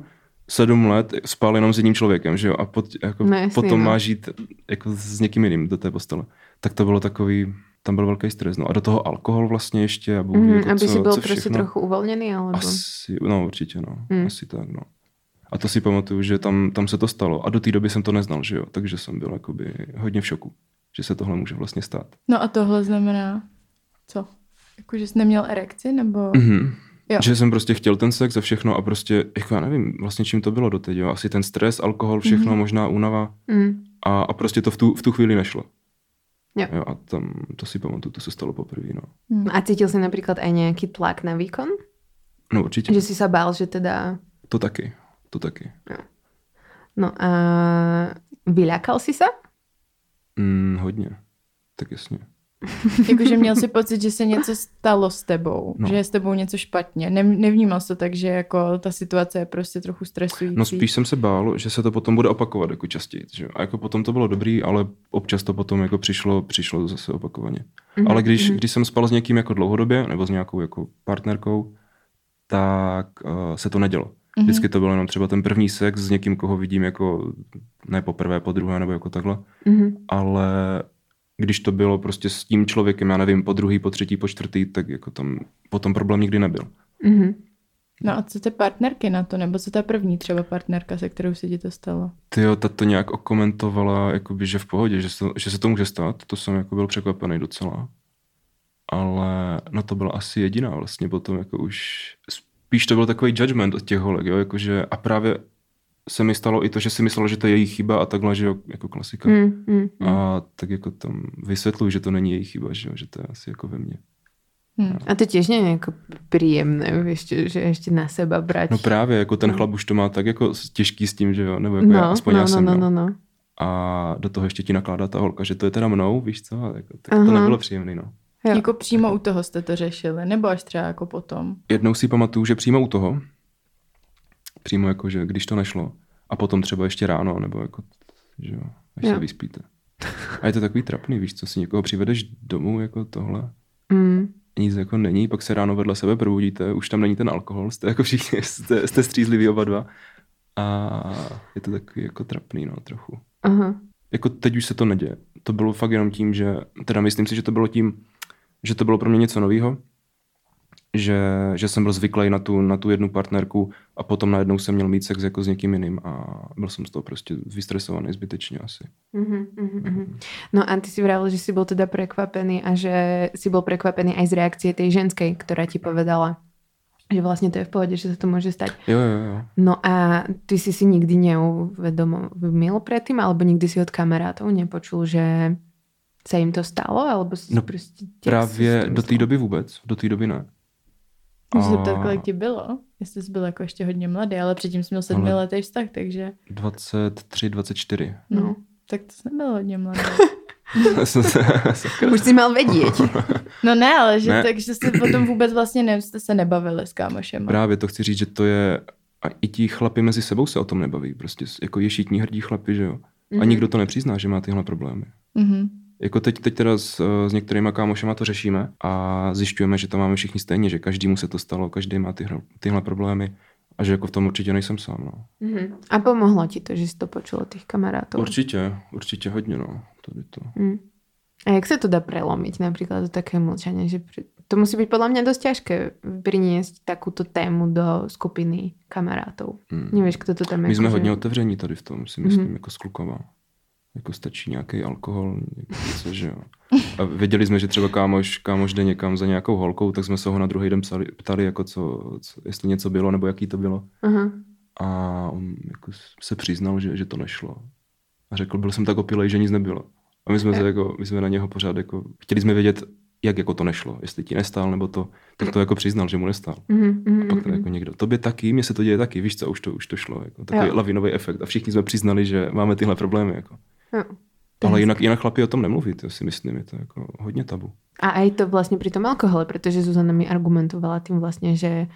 Speaker 1: sedm let spal jenom s jedním člověkem, že jo, a pot, jako
Speaker 2: No jasný,
Speaker 1: potom
Speaker 2: no.
Speaker 1: má žít jako s někým jiným do té postele. Tak to bylo takový, tam byl velký stres, no a do toho alkohol vlastně ještě, a
Speaker 2: Mhm,
Speaker 1: jako
Speaker 2: aby
Speaker 1: co,
Speaker 2: si byl
Speaker 1: co
Speaker 2: prostě
Speaker 1: všechno.
Speaker 2: trochu uvolněný, alebo...
Speaker 1: Asi, no určitě, no,
Speaker 2: Mm.
Speaker 1: asi tak, no. A to si pamatuju, že tam, tam se to stalo. A do té doby jsem to neznal, že jo, takže jsem byl jakoby hodně v šoku, že se tohle může vlastně stát.
Speaker 4: No a tohle znamená co? Jako, že jsi neměl erekci, nebo...
Speaker 1: Mm-hmm.
Speaker 4: Jo.
Speaker 1: Že jsem prostě chtěl ten sex a všechno a prostě, jako já nevím vlastně čím to bylo doteď, jo. Asi ten stres, alkohol, všechno,
Speaker 2: Mhm.
Speaker 1: mm-hmm. možná únava
Speaker 2: Mm.
Speaker 1: a, a prostě to v tu, v tu chvíli nešlo.
Speaker 2: Jo.
Speaker 1: jo. a tam, to si pamatuju, to se stalo poprvé, no.
Speaker 4: Hm.
Speaker 2: A cítil si například aj nějaký tlak na výkon?
Speaker 1: No určitě,
Speaker 2: Že si sa bál, že teda...
Speaker 1: to taky, to taky.
Speaker 2: No a vyľakal si sa?
Speaker 1: Mm, hodně, tak jasně.
Speaker 4: Jakože měl si pocit, že se něco stalo s tebou,
Speaker 1: No.
Speaker 4: že je s tebou něco špatně. Ne, nevnímal jsi to tak, že jako ta situace je prostě trochu stresující.
Speaker 1: No spíš jsem se bál, že se to potom bude opakovat jako častěji. Že? A jako potom to bylo dobrý, ale občas to potom jako přišlo, přišlo zase opakovaně.
Speaker 2: Mhm,
Speaker 1: Ale když,
Speaker 2: mhm.
Speaker 1: když jsem spal s někým jako dlouhodobě, nebo s nějakou jako partnerkou, tak uh, se to nedělo.
Speaker 4: Mhm.
Speaker 1: Vždycky to byl jenom třeba ten první sex s někým, koho vidím jako ne poprvé, po druhé, nebo jako takhle.
Speaker 2: Mhm.
Speaker 1: Ale když to bylo prostě s tím člověkem, já nevím, po druhý, po třetí, po čtvrtý, tak jako tam potom problém nikdy nebyl.
Speaker 2: Mhm.
Speaker 4: No a co ty partnerky na to, nebo co ta první třeba partnerka, se kterou se ti to stalo?
Speaker 1: Ty ta to nějak okomentovala, jakoby, že v pohodě, že se, že se to může stát, to jsem jako byl překvapený docela. Ale no to byla asi jediná vlastně potom, jako už spíš to byl takový judgment od těch holek, jo, jakože a právě se mi stalo i to, že si myslela, že to je její chyba a takhle, že jo, jako klasika.
Speaker 2: Mm, mm, mm.
Speaker 1: A tak jako tam vysvětluji, že to není její chyba, že, jo, že to je asi jako ve mně.
Speaker 4: Hm.
Speaker 2: A to tiež nie je ako príjemné, vieš, čo, že ešte na seba brať.
Speaker 1: No právě, jako ten
Speaker 2: No.
Speaker 1: chlap už to má tak jako těžký s tím, že jo, nebo jako
Speaker 2: no,
Speaker 1: já, aspoň
Speaker 2: no,
Speaker 1: já
Speaker 2: no,
Speaker 1: jsem,
Speaker 2: no, no, no.
Speaker 1: A do toho ještě ti nakládá ta holka, že to je teda mnou, víš co, a jako, tak to
Speaker 2: Aha.
Speaker 1: nebylo příjemný, no.
Speaker 2: Jo.
Speaker 4: Jako přímo u toho jste to řešili, nebo až třeba jako potom?
Speaker 1: Jednou si pamatuju, že přímo u toho, přímo jako, že když to nešlo, a potom třeba ještě ráno, nebo jako, že jo, až
Speaker 2: Jo.
Speaker 1: se vyspíte. A je to takový trapný, víš co, si někoho přivedeš domů jako tohle,
Speaker 2: Mm.
Speaker 1: nic jako není, pak se ráno vedle sebe probudíte, už tam není ten alkohol, jste jako všichni, jste, jste střízliví oba dva. A je to takový jako trapný, no, trochu.
Speaker 2: Aha.
Speaker 1: Jako teď už se to neděje. To bylo fakt jenom tím, že, teda myslím si, že to bylo tím, že to bylo pro mě něco nového, že, že jsem byl zvyklý na tu, na tu jednu partnerku a potom najednou jsem měl mít sex jako s někým jiným a byl jsem z toho prostě vystresovaný zbytečně asi.
Speaker 2: Mhm, mhm, mhm. No a ty si vravil, že si bol teda prekvapený a že si bol prekvapený aj z reakcie tej ženskej, ktorá ti povedala, že vlastne to je v pohode, že sa to môže stať.
Speaker 1: Jo, jo, jo.
Speaker 2: No a ty si si nikdy neuvedomil predtým, alebo nikdy si od kamarátov nepočul, že sa im to stalo, alebo si
Speaker 1: No,
Speaker 2: prostě...
Speaker 1: Právě do té doby vůbec, do té doby ne.
Speaker 4: Můžu se ptat, kolik ti bylo? Jestli jsi byl jako ještě hodně mladý, ale předtím jsi měl sedmiletý vztah, takže
Speaker 1: 23, 24.
Speaker 4: no,
Speaker 2: No.
Speaker 4: tak to jsi nebyl hodně mladý.
Speaker 2: Už si mal vedieť.
Speaker 4: No ne, ale že
Speaker 1: Ne.
Speaker 4: takže jste potom vůbec vlastně ne, jste se nebavili s kámošem.
Speaker 1: Právě to chci říct, že to je, a i ti chlapi mezi sebou se o tom nebaví, prostě jako ješitní hrdí chlapi, že jo. A
Speaker 2: Mhm.
Speaker 1: nikdo to nepřizná, že má tyhle problémy.
Speaker 4: Mhm.
Speaker 1: Jako teď, teď teda s, s některýma kámošema to řešíme a zjišťujeme, že to máme všichni stejně, že každému se to stalo, každý má tyhle, tyhle problémy a že jako v tom určitě nejsem sám. No.
Speaker 2: Mhm. A pomohlo ti to, že si to počul od tých kamarátov?
Speaker 1: Určitě, určitě hodně, no. Tady to.
Speaker 2: Mm. A jak sa to dá prelomiť napríklad do také mlčania? Že. To musí byť podľa mňa dosť ťažké priniesť takúto tému do skupiny kamarátov.
Speaker 1: Hmm.
Speaker 2: Nevieš, kto to tam
Speaker 1: My jsme
Speaker 2: akože-
Speaker 1: hodně otevření tady v tom, si myslím,
Speaker 2: Mhm.
Speaker 1: jako s klukama. Jako stačí nějaký alkohol, něco, že jo. A věděli jsme, že třeba kámoš, kámoš jde někam za nějakou holkou, tak jsme se ho na druhý den psali, ptali, jako co, co, jestli něco bylo, nebo jaký to bylo.
Speaker 2: Aha.
Speaker 1: A on jako se přiznal, že, že to nešlo. A řekl, byl jsem tak opilej, že nic nebylo. A my jsme, se jako, my jsme na něho pořád jako, chtěli jsme vědět, jak jako to nešlo, jestli ti nestál, nebo to, tak to jako přiznal, že mu nestál.
Speaker 2: Mhm, mhm,
Speaker 1: Pak to
Speaker 2: mhm.
Speaker 1: jako někdo, tobě taky, mně se to děje taky, víš co, už to, už to šlo, jako takový
Speaker 2: Jo.
Speaker 1: lavinový efekt a všichni jsme přiznali, že máme tyhle problémy, jako. Ale jinak, jinak chlapi o tom nemluví, to si myslím, je to jako hodně tabu.
Speaker 2: A aj to vlastne pri tom alkohole, pretože Zuzana mi argumentovala tým vlastne, že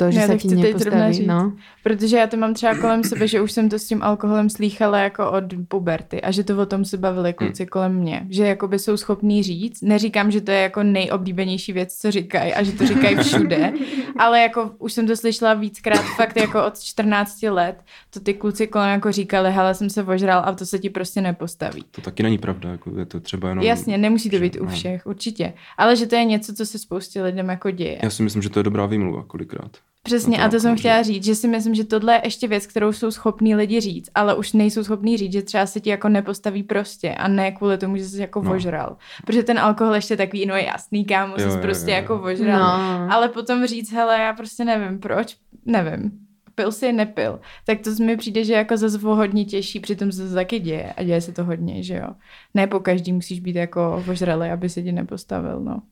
Speaker 2: to, že
Speaker 4: Já
Speaker 2: sa
Speaker 4: to
Speaker 2: ti nepostaví,
Speaker 4: říct.
Speaker 2: no.
Speaker 4: Protože já to mám třeba kolem sebe, že už jsem to s tím alkoholem slýchala jako od puberty a že to o tom se bavili kluci kolem mě. Že jakoby jsou schopní říct, neříkám, že to je jako nejoblíbenější věc, co říkají a že to říkají všude, ale jako už jsem to slyšela víckrát fakt jako od 14 let, to ty kluci kolem jako říkali, hele, jsem se ožral a to se ti prostě nepostaví.
Speaker 1: To taky není pravda, jako je to třeba jenom...
Speaker 4: Jasně, nemusí to být u
Speaker 1: no.
Speaker 4: všech, určitě. Ale že to je něco, co se spoustě lidem jako děje.
Speaker 1: Já si myslím, že to je dobrá výmluva kolikrát.
Speaker 4: Přesně, a to jsem chtěla říct, že si myslím, že tohle je ještě věc, kterou jsou schopní lidi říct, ale už nejsou schopní říct, že třeba se ti jako nepostaví prostě a ne kvůli tomu, že jsi jako
Speaker 1: No.
Speaker 4: ožral. Protože ten alkohol ještě takový, no jasný, kámo, jsi
Speaker 1: jo,
Speaker 4: prostě
Speaker 1: jo, jo.
Speaker 4: jako ožral.
Speaker 2: no.
Speaker 4: Ale potom říct, hele, já prostě nevím, proč, nevím, pil si, nepil, tak to mi přijde, že jako zase o hodně těžší, přitom se to taky děje a děje se to hodně, že jo. Ne po každý musíš být jako ožralý, aby se ti nepostavil, no.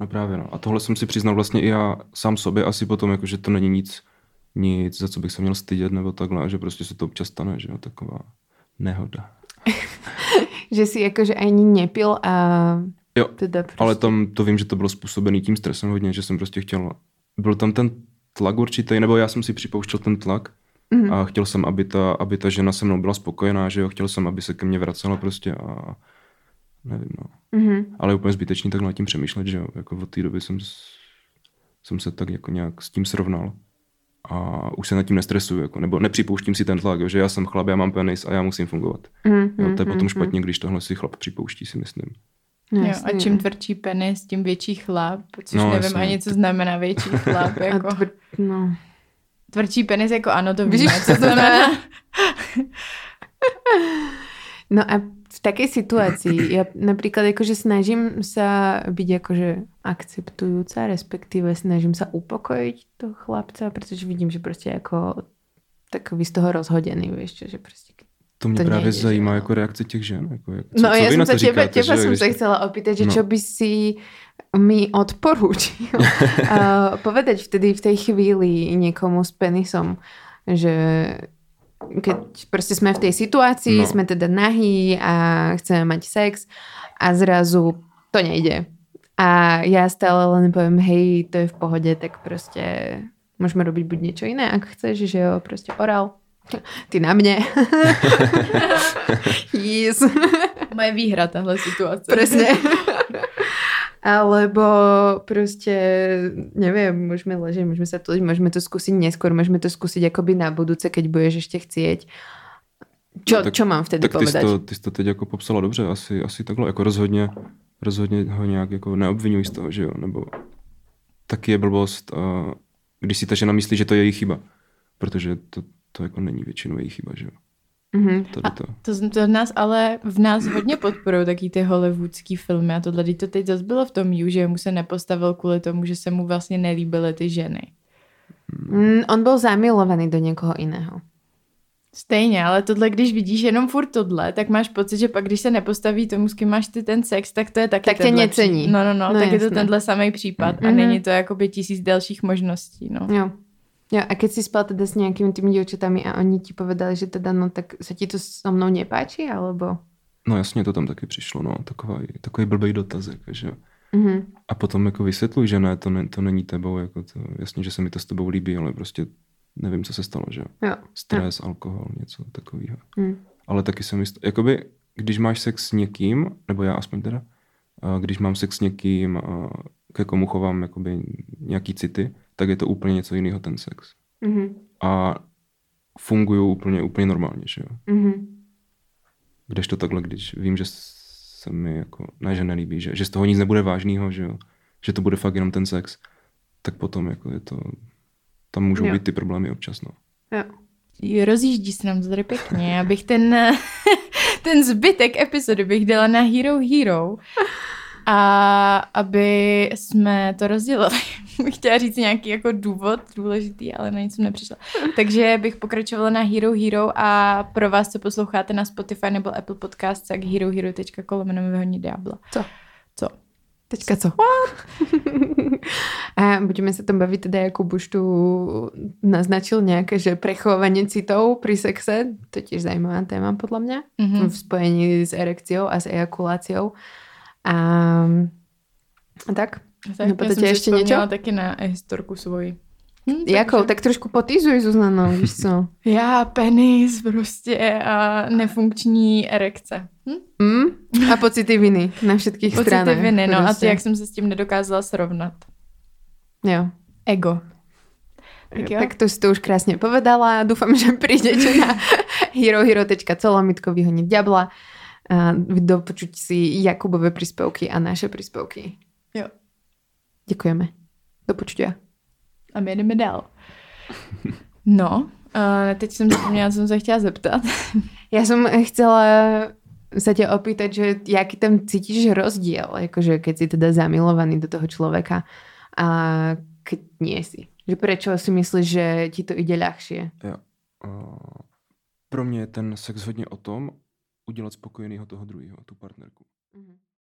Speaker 1: No právě, no. A tohle jsem si přiznal vlastně i já sám sobě asi potom, jako, že to není nic, nic, za co bych se měl stydět nebo takhle, a že prostě se to občas stane, že jo, taková nehoda.
Speaker 2: že si jakože ani nepil a
Speaker 1: Jo,
Speaker 2: teda prostě...
Speaker 1: ale tam to vím, že to bylo způsobený tím stresem hodně, že jsem prostě chtěl, byl tam ten tlak určitý, nebo já jsem si připouštěl ten tlak
Speaker 2: Mhm.
Speaker 1: a chtěl jsem, aby ta, aby ta žena se mnou byla spokojená, že jo, chtěl jsem, aby se ke mně vracela prostě a nevím, no.
Speaker 2: Mhm.
Speaker 1: Ale je úplně zbytečný tak nad tím přemýšlet, že jo, jako od té doby jsem, s- jsem se tak jako nějak s tím srovnal a už se nad tím nestresuju, jako, nebo nepřipouštím si ten tlak, jo, že já jsem chlap, já mám penis a já musím fungovat.
Speaker 2: Mhm,
Speaker 1: Jo, to je
Speaker 2: mhm,
Speaker 1: potom špatně, když tohle si chlap připouští, si myslím.
Speaker 2: mhm.
Speaker 4: Jo, a čím tvrdší penis, tím větší chlap, což
Speaker 1: No,
Speaker 4: nevím
Speaker 1: jasně.
Speaker 4: ani, co znamená větší chlap.
Speaker 2: A
Speaker 4: Jako.
Speaker 2: tvr... no.
Speaker 4: Tvrdší penis jako ano, to
Speaker 2: Víš,
Speaker 4: víme, co
Speaker 2: to
Speaker 4: znamená.
Speaker 2: No a v takej situácii, ja napríklad akože snažím sa byť akože akceptujúca, respektíve snažím sa upokojiť toho chlapca, pretože vidím, že prostě ako takový z toho rozhodený, vieš čo, že prostě
Speaker 1: To mě
Speaker 2: To
Speaker 1: právě
Speaker 2: nejde,
Speaker 1: zajímá jako reakce těch žen. Jako, jak, co,
Speaker 2: No
Speaker 1: co
Speaker 2: sa
Speaker 1: to
Speaker 2: teba,
Speaker 1: říkáte,
Speaker 2: teba
Speaker 1: že, když-
Speaker 2: sa chcela opýtať, že
Speaker 1: No.
Speaker 2: čo by si mi odporúčil uh, povedať vtedy v tej chvíli niekomu s penisom, že keď proste sme v tej situácii,
Speaker 1: No.
Speaker 2: sme teda nahý a chceme mať sex a zrazu to nejde. A ja stále len poviem, hej, to je v pohode, tak proste môžeme robiť buď niečo iné, ak chceš, že jo, proste oral. Ty na mne. yes.
Speaker 4: Moje výhra tahle situace.
Speaker 2: Presne. Alebo proste, neviem, môžeme ležieť, môžeme sa tliť, môžeme to skúsiť neskôr, môžeme to skúsiť akoby na budúce, keď budeš ešte chcieť. Čo,
Speaker 1: No, tak-
Speaker 2: čo mám vtedy
Speaker 1: Tak ty jsi,
Speaker 2: povedať?
Speaker 1: to, ty jsi to teď jako popsala dobře, asi, asi takhle, jako rozhodně, rozhodně ho nějak jako neobvinuj z toho, že jo, nebo taky je blbost, a když si ta žena myslí, že to je její chyba, protože to, to jako není většinou její chyba, že jo.
Speaker 2: Mhm.
Speaker 1: Tady to.
Speaker 4: To, to v nás ale v nás hodně podporují taky ty hollywoodský filmy a tohle, Vždyť to teď zase bylo v tom Ju, že mu se nepostavil kvůli tomu, že se mu vlastně nelíbily ty ženy.
Speaker 2: Mm, on bol zamilovaný do niekoho iného.
Speaker 4: Stejně, ale tohle, když vidíš jenom furt tohle, tak máš pocit, že pak, když se nepostaví tomu, s kým máš ty ten sex, tak to je taky
Speaker 2: Tak tě
Speaker 4: tenhle
Speaker 2: necení.
Speaker 4: No, no, no,
Speaker 2: No,
Speaker 4: tak je to
Speaker 2: jasné.
Speaker 4: tenhle samý případ a
Speaker 2: Mhm.
Speaker 4: není to jakoby tisíc dalších možností, no.
Speaker 2: Jo. Jo, a keď si spal teda s nejakými tými dievčatami a oni ti povedali, že teda no tak sa ti to so mnou nepáči, alebo...
Speaker 1: No jasně, to tam taky přišlo, no, takový, takový blbý dotazek, že jo.
Speaker 2: Mhm.
Speaker 1: A potom jako vysvětluj, že ne, to, ne, to není tebou, jako to, jasně, že se mi to s tebou líbí, ale prostě nevím, co se stalo, že jo.
Speaker 2: Jo.
Speaker 1: Stres, alkohol, něco takového.
Speaker 2: Mm.
Speaker 1: Ale taky jsem jist... Jakoby, když máš sex s někým, nebo já aspoň teda, když mám sex s někým, ke komu chovám jakoby nějaký city, tak je to úplně něco jiného ten sex.
Speaker 2: Mhm.
Speaker 1: A fungují úplně, úplně normálně, že jo.
Speaker 2: Mhm.
Speaker 1: Kdežto takhle, když vím, že se mi jako, ne, že nelíbí, že, že z toho nic nebude vážného, že jo, že to bude fakt jenom ten sex, tak potom jako je to, tam můžou
Speaker 2: Jo.
Speaker 1: být ty problémy občas, no.
Speaker 2: Jo.
Speaker 4: Rozjíždí se nám to tady pěkně, abych ten, ten zbytek epizody bych dala na Hero Hero a aby jsme to rozdělili. bych chtěla říct nějaký jako důvod důležitý, ale na nic jsem nepřišla. Takže bych pokračovala na Hero Hero a pro vás, co posloucháte na Spotify nebo Apple Podcast, tak herohero.com lomeno vyhodnit Diabla.
Speaker 2: Co?
Speaker 4: Co?
Speaker 2: Teďka co? A budeme sa tam baviť teda, Jakub už tu naznačil nejaké, že prechovanie citov pri sexe, to je tiež zaujímavá téma podľa mňa,
Speaker 4: Mhm.
Speaker 2: v spojení s erekciou a s ejakuláciou. A, a tak,
Speaker 4: Tak,
Speaker 2: Napadá
Speaker 4: já jsem
Speaker 2: tě
Speaker 4: si
Speaker 2: ještě
Speaker 4: vzpomněla
Speaker 2: něco?
Speaker 4: taky na historku svoji. Hm,
Speaker 2: Jakou?
Speaker 4: takže-
Speaker 2: Tak trošku potizuj, Zuzano, víš co?
Speaker 4: Já, penis prostě a nefunkční erekce. Hm?
Speaker 2: Mm? A pocity viny na všetkých
Speaker 4: Pocity
Speaker 2: stranách.
Speaker 4: viny, no a
Speaker 2: prostě.
Speaker 4: ty, jak jsem se s tím nedokázala srovnat.
Speaker 2: Jo.
Speaker 4: Ego. Tak jo.
Speaker 2: Tak to si to už krásne povedala. Dúfam, že prídete na herohero.co lomitko vyhoniť diabla a dopočuť si Jakubové príspevky a naše príspevky.
Speaker 4: Jo.
Speaker 2: Ďakujeme. Do počutia.
Speaker 4: A my jdeme dál. No, a teď jsem zapomněla, co jsem se chtěla zeptat.
Speaker 2: Ja som chcela sa ťa opýtať, že jaký tam cítiš rozdiel, akože keď si teda zamilovaný do toho človeka a keď nie si. Že prečo si myslíš, že ti to ide ľahšie?
Speaker 1: Jo. Pro mě je ten sex hodně o tom, udělat spokojenýho toho druhého, tu partnerku.
Speaker 2: Mhm.